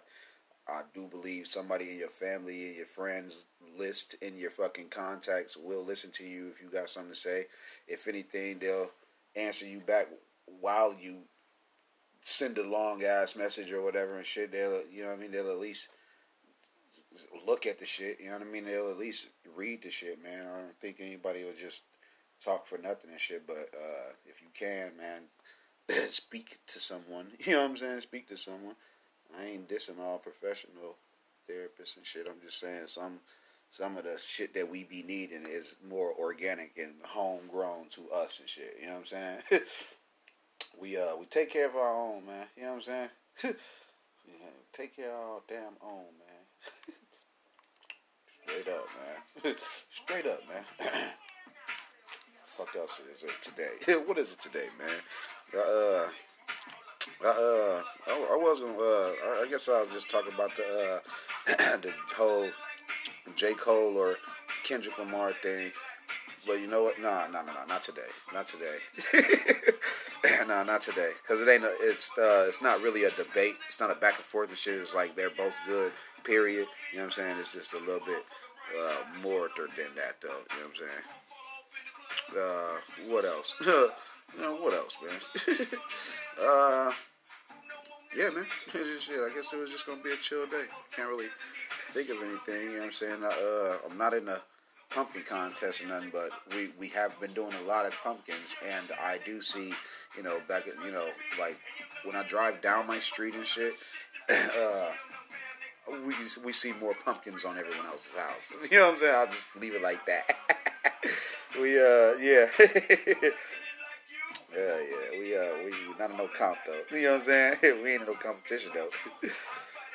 I do believe somebody in your family, in your friends list, in your fucking contacts will listen to you if you got something to say. If anything, they'll answer you back while you send a long ass message or whatever and shit. They'll, you know what I mean? They'll at least look at the shit. You know what I mean? They'll at least read the shit, man. I don't think anybody will just talk for nothing and shit. But uh, if you can, man, speak to someone. You know what I'm saying? Speak to someone. I ain't dissing all professional therapists and shit. I'm just saying some some of the shit that we be needing is more organic and homegrown to us and shit. You know what I'm saying? we uh we take care of our own, man. You know what I'm saying? take care of our damn own, man. Straight up, man. Straight up, man. Fuck else is it today? what is it today, man? Uh, uh, uh, I, I was gonna. Uh, I guess I'll just talk about the uh, the whole J Cole or Kendrick Lamar thing. But you know what? Nah, nah, nah, nah, not today. Not today. nah, not today. Cause it ain't. A, it's uh, it's not really a debate. It's not a back and forth and shit. It's like they're both good. Period. You know what I'm saying? It's just a little bit uh, more than that, though. You know what I'm saying? Uh, what else? you know what else, man? uh, yeah, man. I guess it was just gonna be a chill day. Can't really think of anything. You know what I'm saying? Uh, I'm not in a pumpkin contest or nothing, but we, we have been doing a lot of pumpkins, and I do see, you know, back at, you know, like when I drive down my street and shit, uh, we we see more pumpkins on everyone else's house. You know what I'm saying? I'll just leave it like that. we uh yeah. Yeah, yeah, we uh, we not in no comp though. You know what I'm saying? we ain't in no competition though.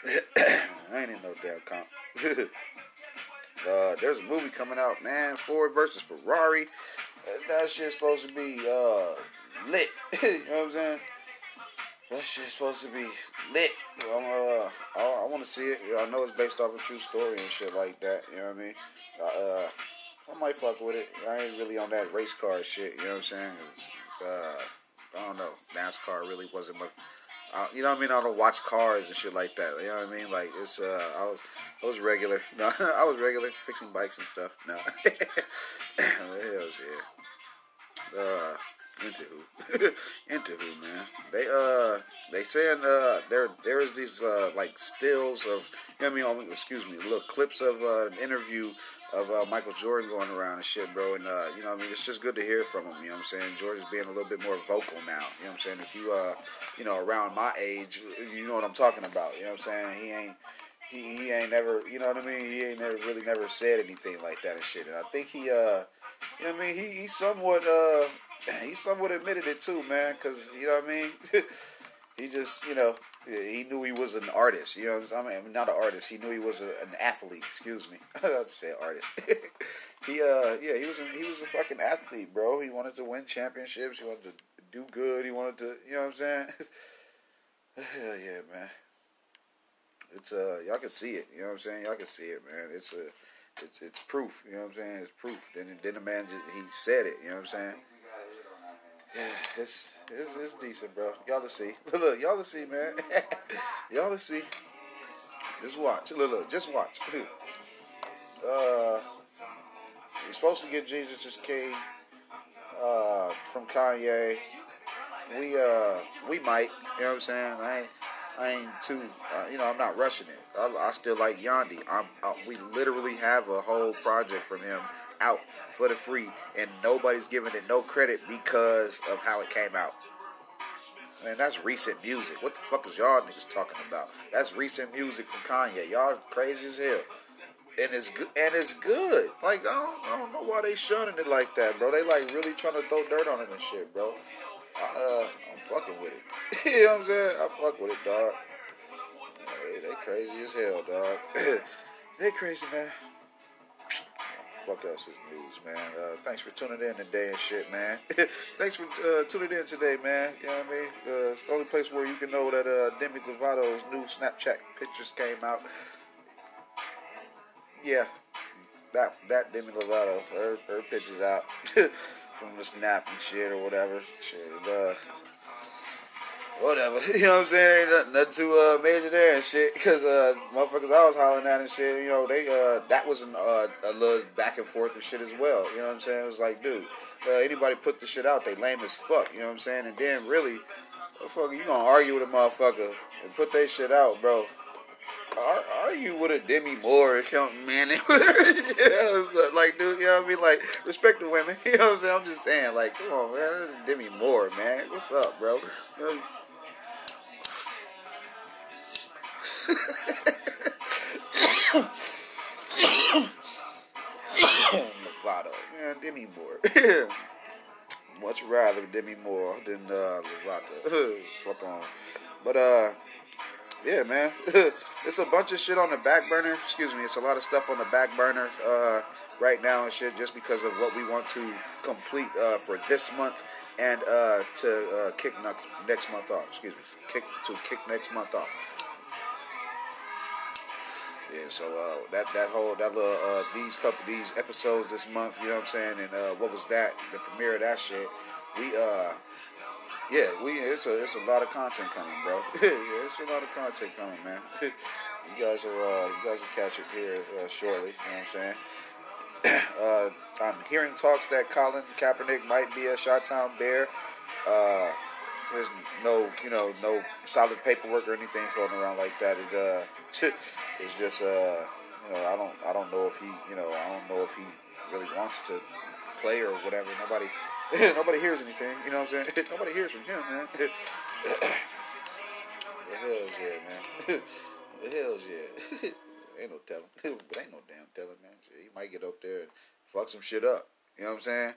I ain't in no damn comp. uh, there's a movie coming out, man. Ford versus Ferrari. That shit's supposed to be uh lit. you know what I'm saying? That shit's supposed to be lit. I'm, uh, I, I want to see it. I know it's based off a true story and shit like that. You know what I mean? Uh, I might fuck with it. I ain't really on that race car shit. You know what I'm saying? uh, I don't know. NASCAR really wasn't my. Uh, you know what I mean? I don't watch cars and shit like that. You know what I mean? Like it's. Uh, I was. I was regular. No, I was regular fixing bikes and stuff. No. Hells yeah. Uh, into who? into who, man? They uh, they saying uh, there there is these uh like stills of. You know what I mean? Excuse me, little clips of uh, an interview of uh, Michael Jordan going around and shit, bro. And uh, you know, I mean, it's just good to hear from him. You know what I'm saying? Jordan's being a little bit more vocal now. You know what I'm saying? If you uh, you know, around my age, you know what I'm talking about. You know what I'm saying? He ain't he, he ain't never, you know what I mean? He ain't never really never said anything like that and shit. And I think he, uh, you know what I mean? He, he somewhat, uh, he somewhat admitted it too, man. Cause you know what I mean? he just, you know, he knew he was an artist. You know, I mean, not an artist. He knew he was a, an athlete. Excuse me, I to say artist. he, uh, yeah, he was, a, he was a fucking athlete, bro. He wanted to win championships. He wanted to do good. He wanted to, you know what I'm saying? Hell yeah, man. It's uh, y'all can see it. You know what I'm saying? Y'all can see it, man. It's a, it's it's proof. You know what I'm saying? It's proof. Then then the man just, he said it. You know what I'm saying? It's it's it's decent, bro. Y'all to see. Look, y'all to see, man. y'all to see. Just watch. Look, look, just watch. uh, you're supposed to get Jesus is King uh, from Kanye. We uh we might. You know what I'm saying? I ain't I ain't too. Uh, you know, I'm not rushing it. I, I still like Yandhi. I'm. Uh, we literally have a whole project from him out for the free, and nobody's giving it no credit because of how it came out. Man, that's recent music. What the fuck is y'all niggas talking about? That's recent music from Kanye. Y'all crazy as hell. And it's good. And it's good. Like I don't, I don't know why they shunning it like that, bro. They like really trying to throw dirt on it and shit, bro. Uh, I'm fucking with it. you know what I'm saying? I fuck with it, dog. Hey, they crazy as hell, dog. they crazy, man fuck else is news, man. Uh, thanks for tuning in today and shit, man. thanks for uh, tuning in today, man. You know what I mean? Uh, it's the only place where you can know that uh, Demi Lovato's new Snapchat pictures came out. Yeah, that that Demi Lovato, her her pictures out from the snap and shit or whatever. Shit, uh, whatever. You know what I'm saying? Ain't nothing, too uh, major there and shit. Cause uh, motherfuckers I was hollering at and shit. You know, they uh, that was an, uh, a little back and forth and shit as well. You know what I'm saying? It was like, dude, uh, anybody put the shit out, they lame as fuck. You know what I'm saying? And then really, motherfucker, you gonna argue with a motherfucker and put that shit out, bro? Are, you with a Demi Moore or something, man? like, dude, you know what I mean? Like, respect the women. You know what I'm saying? I'm just saying, like, come on, man. Demi Moore, man. What's up, bro? You know, Lovato, man, Demi Moore. Much rather Demi Moore than uh, Lovato. Fuck on. But uh, yeah, man, it's a bunch of shit on the back burner. Excuse me, it's a lot of stuff on the back burner uh, right now and shit, just because of what we want to complete uh, for this month and uh, to uh, kick next month off. Excuse me, kick to kick next month off. Yeah, so uh, that that whole that little uh, these couple these episodes this month, you know what I'm saying, and uh, what was that? The premiere of that shit. We uh, yeah, we it's a it's a lot of content coming, bro. yeah, it's a lot of content coming, man. you guys are uh, you guys will catch it here uh, shortly. You know what I'm saying? uh, I'm hearing talks that Colin Kaepernick might be a Chi-Town Bear. Uh, there's no, you know, no solid paperwork or anything floating around like that. It, uh, it's just, uh, you know, I don't, I don't know if he, you know, I don't know if he really wants to play or whatever. Nobody, nobody hears anything. You know what I'm saying? nobody hears from him, man. the hell's yeah, man. the hell's yeah. ain't no telling, but ain't no damn telling, man. He might get up there and fuck some shit up. You know what I'm saying?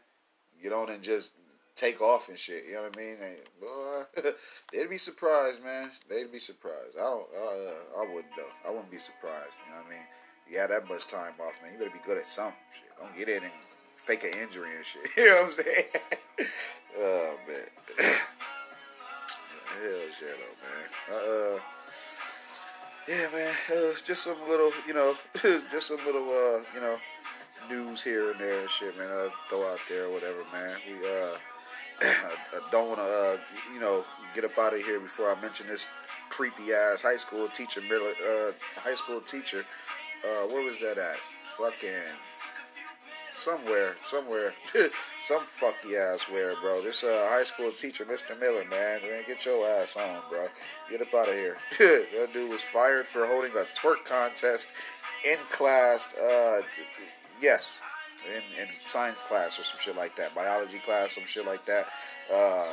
Get on and just take off and shit. You know what I mean? And, boy, they'd be surprised, man. They'd be surprised. I don't. Uh, I wouldn't though. I wouldn't be surprised. You know what I mean? You have that much time off, man. You better be good at something. Shit. Don't get in and fake an injury and shit. You know what I'm saying? oh man. Hell yeah, though, man. Uh, yeah, man. Uh, just some little, you know, just some little, uh, you know, news here and there and shit, man. I throw out there, or whatever, man. We uh I don't want to, uh, you know, get up out of here before I mention this creepy ass high school teacher, uh, high school teacher. Uh, where was that at? Fucking somewhere, somewhere, some fucky ass where, bro. This uh, high school teacher, Mr. Miller, man, man, get your ass on, bro. Get up out of here. that dude was fired for holding a twerk contest in class. Uh, yes, in, in science class or some shit like that, biology class, some shit like that. Uh,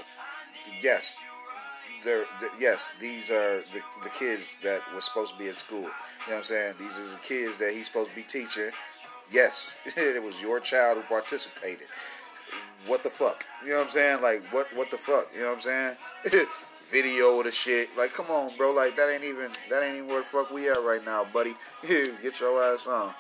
yes, they're, they yes, these are the, the kids that were supposed to be at school. You know what I'm saying? These are the kids that he's supposed to be teaching. Yes, it was your child who participated. What the fuck? You know what I'm saying? Like what what the fuck? You know what I'm saying? Video of the shit. Like come on, bro. Like that ain't even that ain't even where the fuck we at right now, buddy. Get your ass on.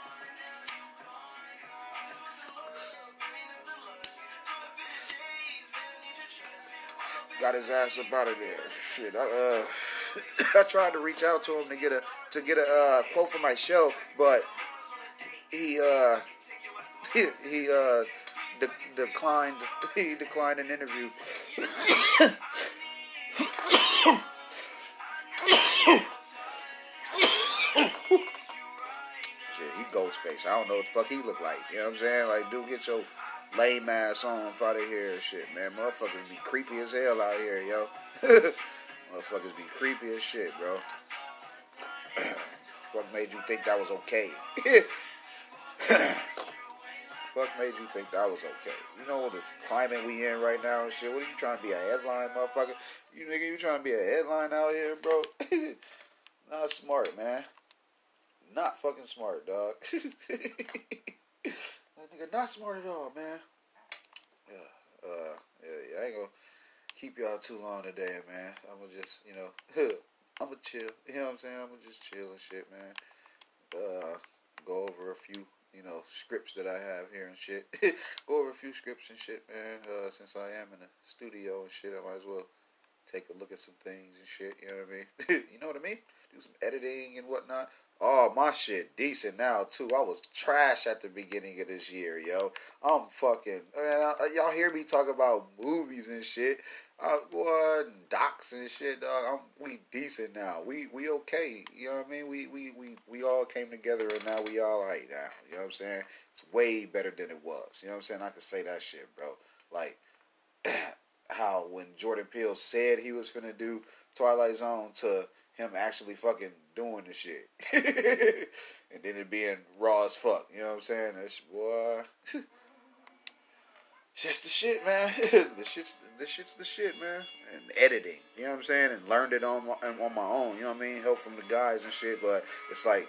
Got his ass up out of there. Shit, I, uh, I tried to reach out to him to get a to get a uh, quote for my show, but he uh he, he uh de- declined he declined an interview. Shit, he Ghostface. I don't know what the fuck he look like. You know what I'm saying? Like, dude, get your lame ass on out of here shit, man. Motherfuckers be creepy as hell out here, yo. Motherfuckers be creepy as shit, bro. Fuck made you think that was okay? Fuck made you think that was okay? You know what this climate we in right now and shit. What are you trying to be a headline, motherfucker? You nigga, you trying to be a headline out here, bro? Not smart, man. Not fucking smart, dog. Nigga not smart at all, man. Yeah, uh, yeah, I ain't gonna keep y'all too long today, man. I'm gonna just, you know, I'm gonna chill. You know what I'm saying? I'm gonna just chill and shit, man. Uh, go over a few, you know, scripts that I have here and shit. go over a few scripts and shit, man. Uh, since I am in the studio and shit, I might as well take a look at some things and shit. You know what I mean? you know what I mean? Do some editing and whatnot. Oh, my shit decent now too. I was trash at the beginning of this year, yo. I'm fucking man. I, y'all hear me talk about movies and shit. Uh, boy, docs and shit, dog. I'm we decent now. We we okay. You know what I mean? We we we we all came together and now we all right now. You know what I'm saying? It's way better than it was. You know what I'm saying? I can say that shit, bro. Like how when Jordan Peele said he was gonna do Twilight Zone to him actually fucking doing the shit. and then it being raw as fuck. You know what I'm saying? That's boy. just the shit, man. the shit's the shit's the shit, man. And editing, you know what I'm saying? And learned it on my, on my own. You know what I mean? Help from the guys and shit. But it's like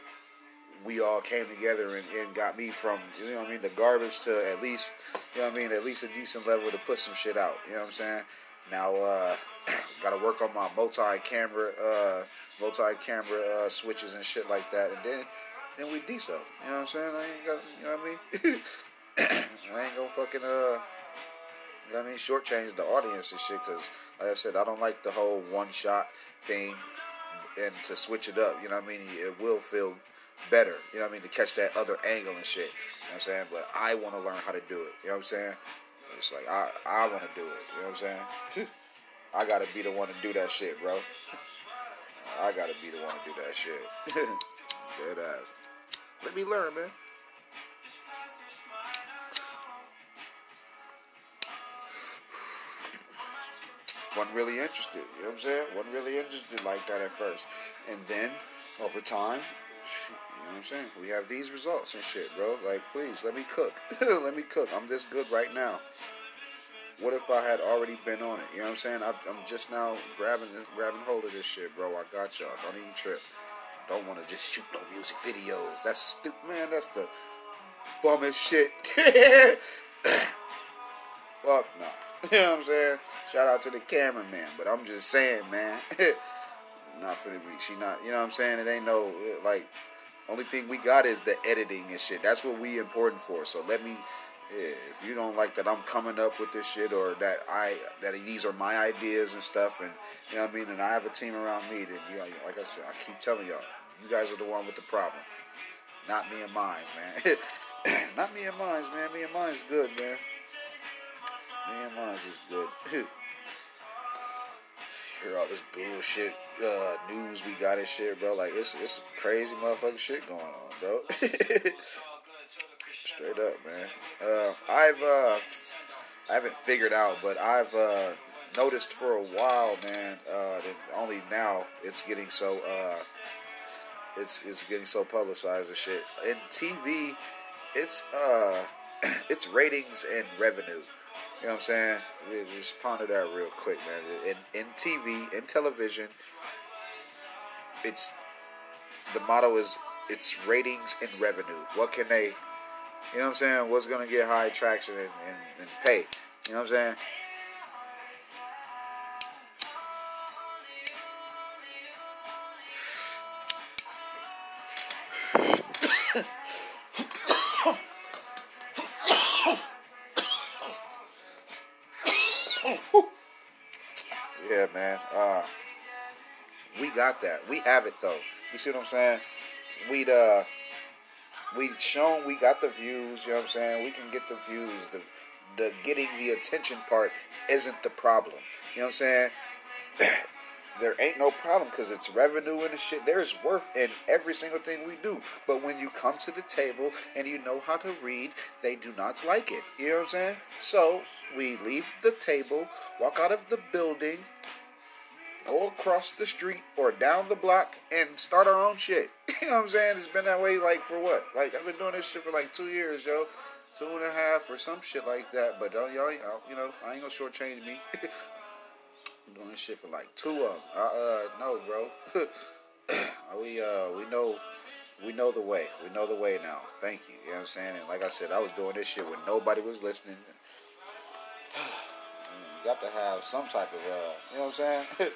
we all came together and, and got me from you know what I mean the garbage to at least you know what I mean at least a decent level to put some shit out. You know what I'm saying? Now uh, got to work on my multi-camera uh, multi-camera uh, switches and shit like that, and then then we decent. You know what I'm saying? I ain't got you know what I mean. I ain't gonna fucking uh. You know what I mean? Shortchange the audience and shit, because, like I said, I don't like the whole one shot thing and to switch it up. You know what I mean? It will feel better, you know what I mean, to catch that other angle and shit. You know what I'm saying? But I want to learn how to do it. You know what I'm saying? It's like I I want to do it. You know what I'm saying? I gotta be the one to do that shit, bro. I gotta be the one to do that shit. Dead ass. Let me learn, man. Wasn't really interested, you know what I'm saying? Wasn't really interested like that at first. And then, over time, you know what I'm saying? We have these results and shit, bro. Like, please, let me cook. let me cook. I'm this good right now. What if I had already been on it? You know what I'm saying? I, am just now grabbing grabbing hold of this shit, bro. I got y'all. Don't even trip. Don't want to just shoot no music videos. That's stupid, man. That's the bummest shit. Fuck nah. You know what I'm saying? Shout out to the cameraman, but I'm just saying, man. not for the. She not, you know what I'm saying? It ain't no like. Only thing we got is the editing and shit. That's what we important for. So let me if you don't like that I'm coming up with this shit or that I that these are my ideas and stuff and you know what I mean? And I have a team around me then you know like I said I keep telling y'all you guys are the one with the problem. Not me and mine man. Not me and mine man. Me and mine's is good man. Me and mine's is good. Hear all this bullshit uh, news we got and shit bro like it's it's crazy motherfucking shit going on bro Straight up, man. Uh, I've uh, I haven't figured out, but I've uh, noticed for a while, man. Uh, that only now it's getting so uh, it's it's getting so publicized and shit. In TV, it's uh, it's ratings and revenue. You know what I'm saying? Just ponder that real quick, man. In, in TV, in television, it's the motto is it's ratings and revenue. What can they, you know what I'm saying? What's gonna get high traction and, and, and pay? You know what I'm saying? We have it though. You see what I'm saying? We'd uh, we shown we got the views. You know what I'm saying? We can get the views. The the getting the attention part isn't the problem. You know what I'm saying? there ain't no problem because it's revenue and the shit. There's worth in every single thing we do. But when you come to the table and you know how to read, they do not like it. You know what I'm saying? So we leave the table, walk out of the building, go across the street or down the block and start our own shit. You know what I'm saying? It's been that way like for what? Like I've been doing this shit for like two years, yo. Two and a half or some shit like that. But don't y'all, you know, I ain't gonna shortchange me. I'm doing this shit for like two of them. Uh, uh no, bro. we uh we know we know the way. We know the way now. Thank you. You know what I'm saying? And like I said, I was doing this shit when nobody was listening. you got to have some type of uh, you know what I'm saying?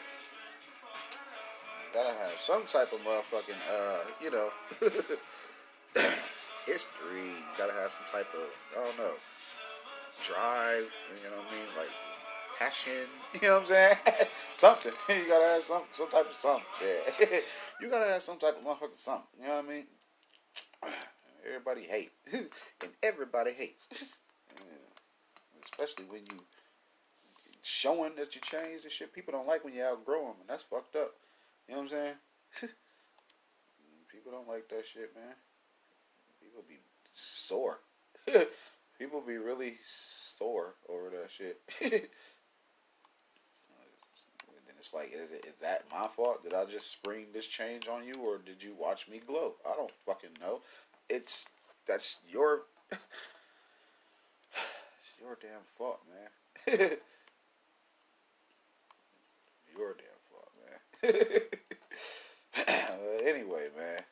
Gotta have some type of motherfucking uh, you know, history. You gotta have some type of I don't know, drive. You know what I mean? Like passion. You know what I'm saying? something. You gotta have some some type of something. Yeah. you gotta have some type of motherfucking something. You know what I mean? Everybody hate, and everybody hates. Especially when you showing that you changed and shit. People don't like when you outgrow them, and that's fucked up. You know what I'm saying? People don't like that shit, man. People be sore. People be really sore over that shit. Then it's like, is it is that my fault? Did I just spring this change on you, or did you watch me glow? I don't fucking know. It's that's your it's your damn fault, man. your damn fault, man. Uh, anyway, man,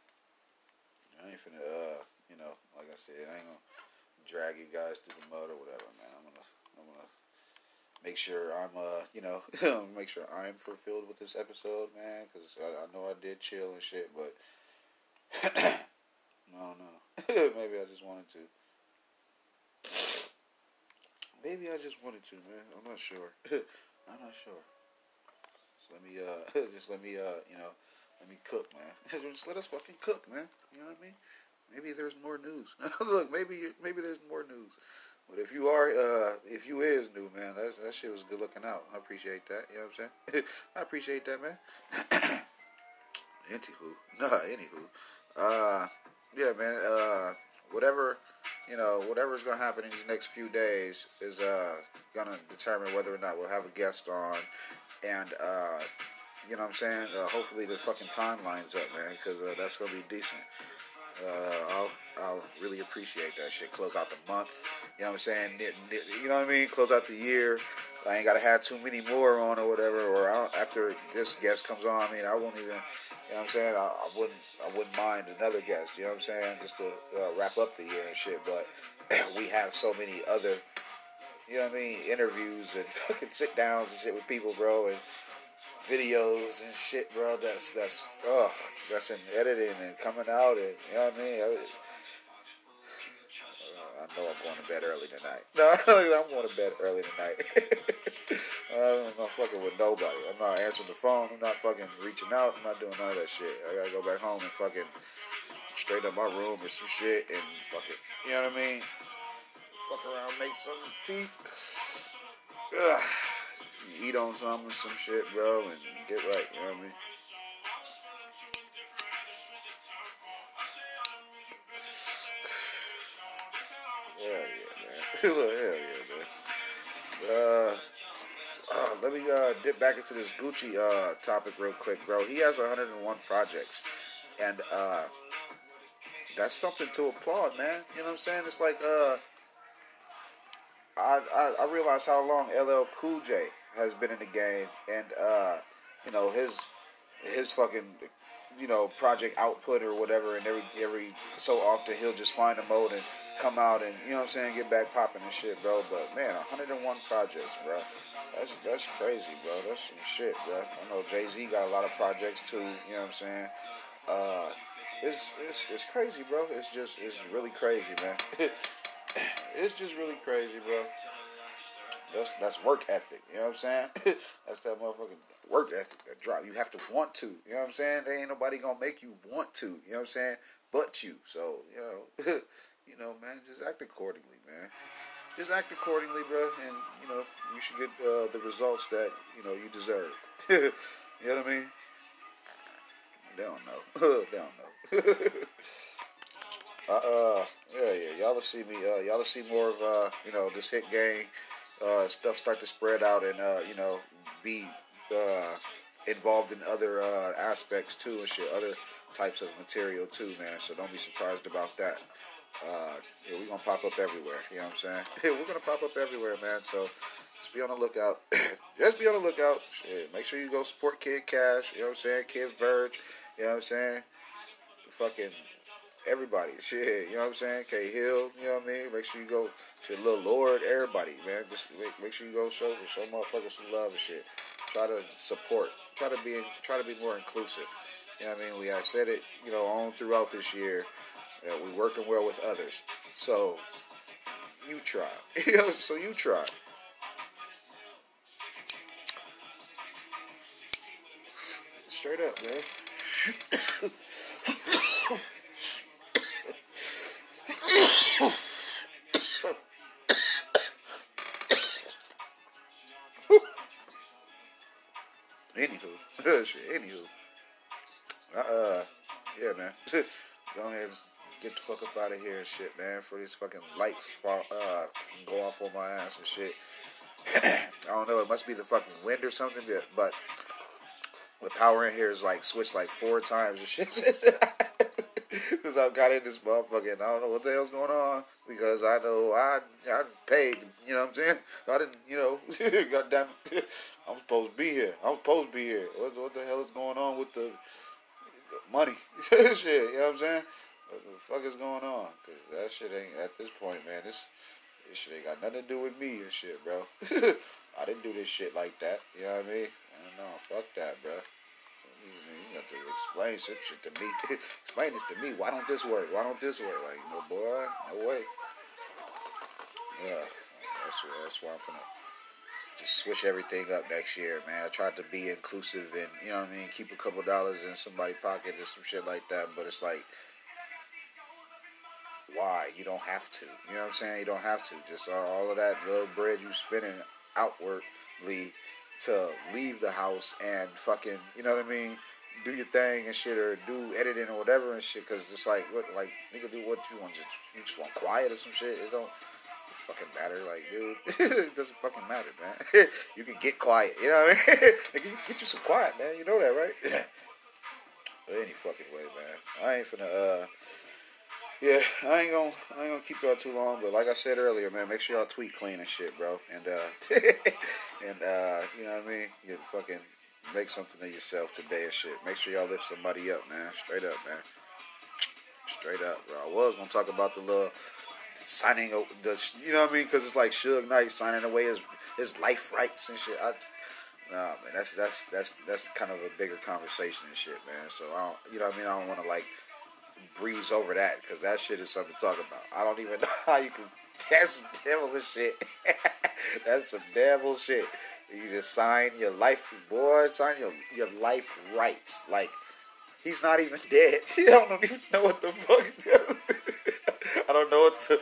I ain't finna, uh, you know, like I said, I ain't gonna drag you guys through the mud or whatever, man. I'm gonna, I'm gonna make sure I'm uh you know make sure I'm fulfilled with this episode, man, because I, I, know I did chill and shit, but I don't know. Maybe I just wanted to. Maybe I just wanted to, man. I'm not sure. I'm not sure. Just let me uh just let me uh you know let me cook, man. just let us fucking cook, man. You know what I mean? Maybe there's more news. Look, maybe maybe there's more news. But if you are, uh, if you is new, man, that's, that shit was good looking out. I appreciate that. You know what I'm saying? I appreciate that, man. anywho, nah, anywho, uh, yeah, man. Uh, whatever, you know, whatever's gonna happen in these next few days is uh gonna determine whether or not we'll have a guest on, and uh, you know what I'm saying. Uh, hopefully the fucking time lines up, man, because uh, that's gonna be decent. Uh, I'll, I'll really appreciate that shit. Close out the month. You know what I'm saying? You know what I mean? Close out the year. I ain't gotta have too many more on or whatever. Or after this guest comes on, I mean, I won't even. You know what I'm saying? I, I wouldn't. I wouldn't mind another guest. You know what I'm saying? Just to uh, wrap up the year and shit. But we have so many other. You know what I mean? Interviews and fucking sit downs and shit with people, bro. And videos and shit, bro. That's that's ugh. That's in editing and coming out, and you know what I mean. I, uh, I know I'm going to bed early tonight. No, I'm going to bed early tonight. I'm not fucking with nobody. I'm not answering the phone. I'm not fucking reaching out. I'm not doing none of that shit. I gotta go back home and fucking straight up my room or some shit and fuck it. You know what I mean? Fuck around, make some teeth. Ugh eat on something, some shit, bro, and get right. You know what I mean? Hell yeah, man. Hell yeah, man. Uh, uh, let me uh, dip back into this Gucci uh, topic real quick, bro. He has 101 projects, and uh, that's something to applaud, man. You know what I'm saying? It's like uh, I, I I realized how long LL Cool J has been in the game, and uh, you know his his fucking you know project output or whatever, and every every so often he'll just find a mode and come out and you know what I'm saying, get back popping and shit, bro. But man, 101 projects, bro. That's that's crazy, bro. That's some shit, bro. I know Jay Z got a lot of projects too. You know what I'm saying? Uh, it's it's it's crazy, bro. It's just it's really crazy, man. it's just really crazy, bro. That's that's work ethic. You know what I'm saying? that's that motherfucking work ethic that drop. You have to want to. You know what I'm saying? There ain't nobody gonna make you want to. You know what I'm saying? But you. So you know, you know, man, just act accordingly, man. Just act accordingly, bro, and you know you should get uh, the results that you know you deserve. you know what I mean? They don't know. they don't know. uh, uh, yeah, yeah. Y'all will see me. Uh, y'all will see more of uh, you know this hit gang uh, stuff start to spread out and uh, you know be uh, involved in other uh, aspects too and shit, other types of material too, man. So don't be surprised about that. Uh, yeah, we're gonna pop up everywhere. You know what I'm saying? we're gonna pop up everywhere, man. So just be on the lookout. just be on the lookout. Shit. Make sure you go support Kid Cash. You know what I'm saying? Kid Verge. You know what I'm saying? Fucking everybody. Shit, you know what I'm saying? K Hill, you know what I mean? Make sure you go, shit, Lil Lord, everybody, man. Just make, make sure you go show show motherfuckers some love and shit. Try to support. Try to be try to be more inclusive. You know what I mean? We I said it, you know, on throughout this year. Uh, we working well with others. So you try. you know, so you try. Straight up, man. Go ahead and get the fuck up out of here and shit, man. For these fucking lights fall, uh, go off on my ass and shit. I don't know. It must be the fucking wind or something, but the power in here is like switched like four times and shit. Since I got in this motherfucking, I don't know what the hell's going on because I know I I paid. You know what I'm saying? I didn't. You know, goddamn. I'm supposed to be here. I'm supposed to be here. What, what the hell is going on with the money? shit. You know what I'm saying? What the fuck is going on? Cause that shit ain't at this point, man. This this shit ain't got nothing to do with me and shit, bro. I didn't do this shit like that. You know what I mean? I don't know. Fuck that, bro. You have to explain some shit to me. explain this to me. Why don't this work? Why don't this work? Like, no boy, no way. Yeah, that's that's why I'm finna switch everything up next year, man. I tried to be inclusive and you know what I mean, keep a couple dollars in somebody's pocket or some shit like that. But it's like, why? You don't have to. You know what I'm saying? You don't have to. Just all of that little bread you spending outwardly to leave the house and fucking, you know what I mean? Do your thing and shit, or do editing or whatever and shit. Cause it's like, what, like nigga, do what you want? Just you just want quiet or some shit. It don't fucking matter. Like, dude, it doesn't fucking matter, man. you can get quiet. You know what I mean? like, you get you some quiet, man. You know that, right? but any fucking way, man. I ain't finna. uh yeah, I ain't gonna I ain't gonna keep y'all too long, but like I said earlier, man, make sure y'all tweet clean and shit, bro. And uh and uh you know what I mean? You fucking make something of yourself today and shit. Make sure y'all lift somebody up, man. Straight up, man. Straight up, bro. I was gonna talk about the little signing the you know what I mean? Because it's like Suge Knight signing away his his life rights and shit. I, nah, man, that's that's that's that's kind of a bigger conversation and shit, man. So I don't, you know what I mean? I don't want to like breeze over that because that shit is something to talk about. I don't even know how you can. That's some devilish shit. that's some devil shit. You just sign your life, boy. Sign your your life rights. Like he's not even dead. You don't even know what the fuck. I don't know what the,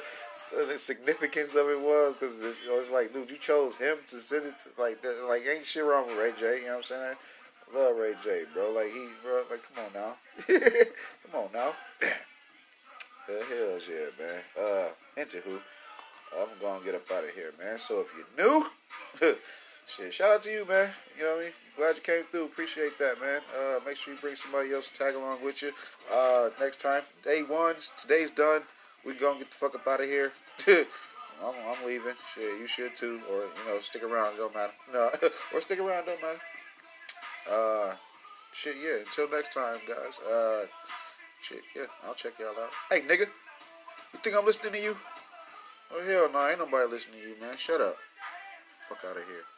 the significance of it was because it was like, dude, you chose him to send it to like, like ain't shit wrong with Ray J. You know what I'm saying? love Ray J, bro. Like he, bro. Like come on now, come on now. the hell's yeah, man. Uh, into who? I'm gonna get up out of here, man. So if you're new, shit, shout out to you, man. You know what I mean? Glad you came through. Appreciate that, man. Uh, make sure you bring somebody else to tag along with you. Uh, next time, day one's today's done. We gonna get the fuck up out of here. I'm, I'm leaving. Shit, you should too, or you know, stick around. Don't matter. No, or stick around. Don't matter. Uh, shit. Yeah. Until next time, guys. Uh, shit. Yeah. I'll check y'all out. Hey, nigga. You think I'm listening to you? Oh hell no, ain't nobody listening to you, man. Shut up. Fuck out of here.